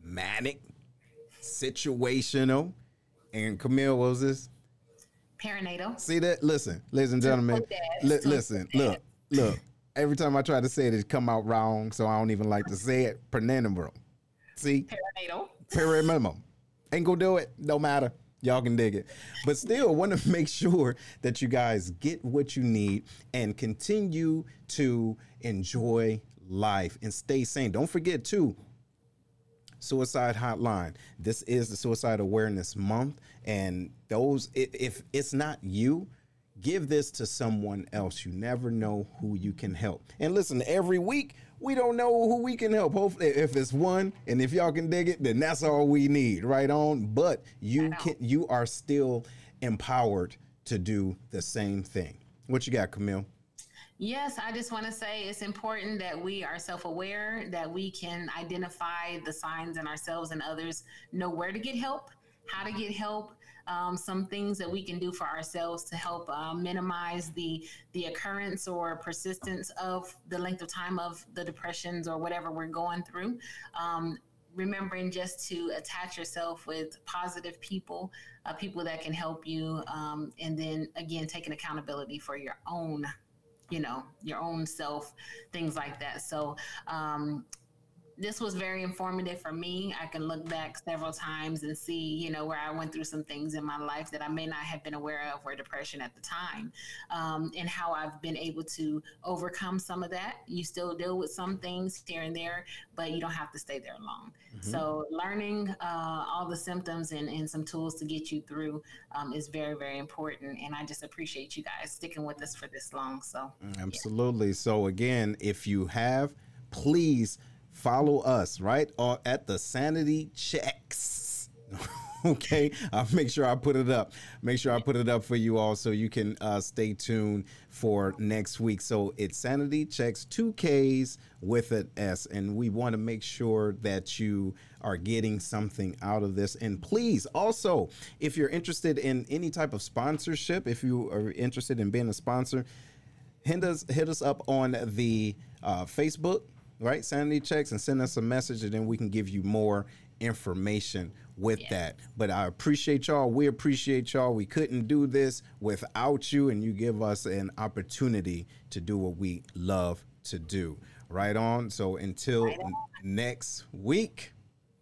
manic, situational, and Camille, what was this? Perinatal. See that? Listen, ladies and gentlemen. Li- listen, look, look every time I try to say it, it come out wrong. So I don't even like to say it. Perinatal. See? Perinatal. Perinatal. Ain't gonna do it. No matter. Y'all can dig it. But still, want to make sure that you guys get what you need and continue to enjoy life and stay sane. Don't forget, too, suicide hotline. This is the Suicide Awareness Month. And those, if it's not you, give this to someone else. You never know who you can help. And listen, every week we don't know who we can help. Hopefully, if it's one, and if y'all can dig it, then that's all we need. Right on. But you can, you are still empowered to do the same thing. What you got, Camille? Yes, I just want to say it's important that we are self aware, that we can identify the signs in ourselves and others, know where to get help, how to get help, um, some things that we can do for ourselves to help uh, minimize the the occurrence or persistence of the length of time of the depressions or whatever we're going through. Um, remembering just to attach yourself with positive people, uh, people that can help you, um, and then again taking accountability for your own you know your own self things like that so um, this was very informative for me. I can look back several times and see, you know, where I went through some things in my life that I may not have been aware of or depression at the time, um, and how I've been able to overcome some of that. You still deal with some things here and there, but you don't have to stay there long. Mm-hmm. So, learning uh, all the symptoms and, and some tools to get you through um, is very, very important. And I just appreciate you guys sticking with us for this long. So, absolutely. Yeah. So, again, if you have, please follow us right? Or at the sanity checks. Okay i'll make sure i put it up. Make sure i put it up for you all so you can uh, stay tuned for next week. So it's sanity checks 2ks with an s and we want to make sure that you are getting something out of this. And please also if you're interested in any type of sponsorship if you are interested in being a sponsor hit us hit us up on the uh, facebook right? Sanity checks and send us a message, and then we can give you more information with yeah. that. But I appreciate y'all. We appreciate y'all. We couldn't do this without you, and you give us an opportunity to do what we love to do. Right on. So until right on. next week.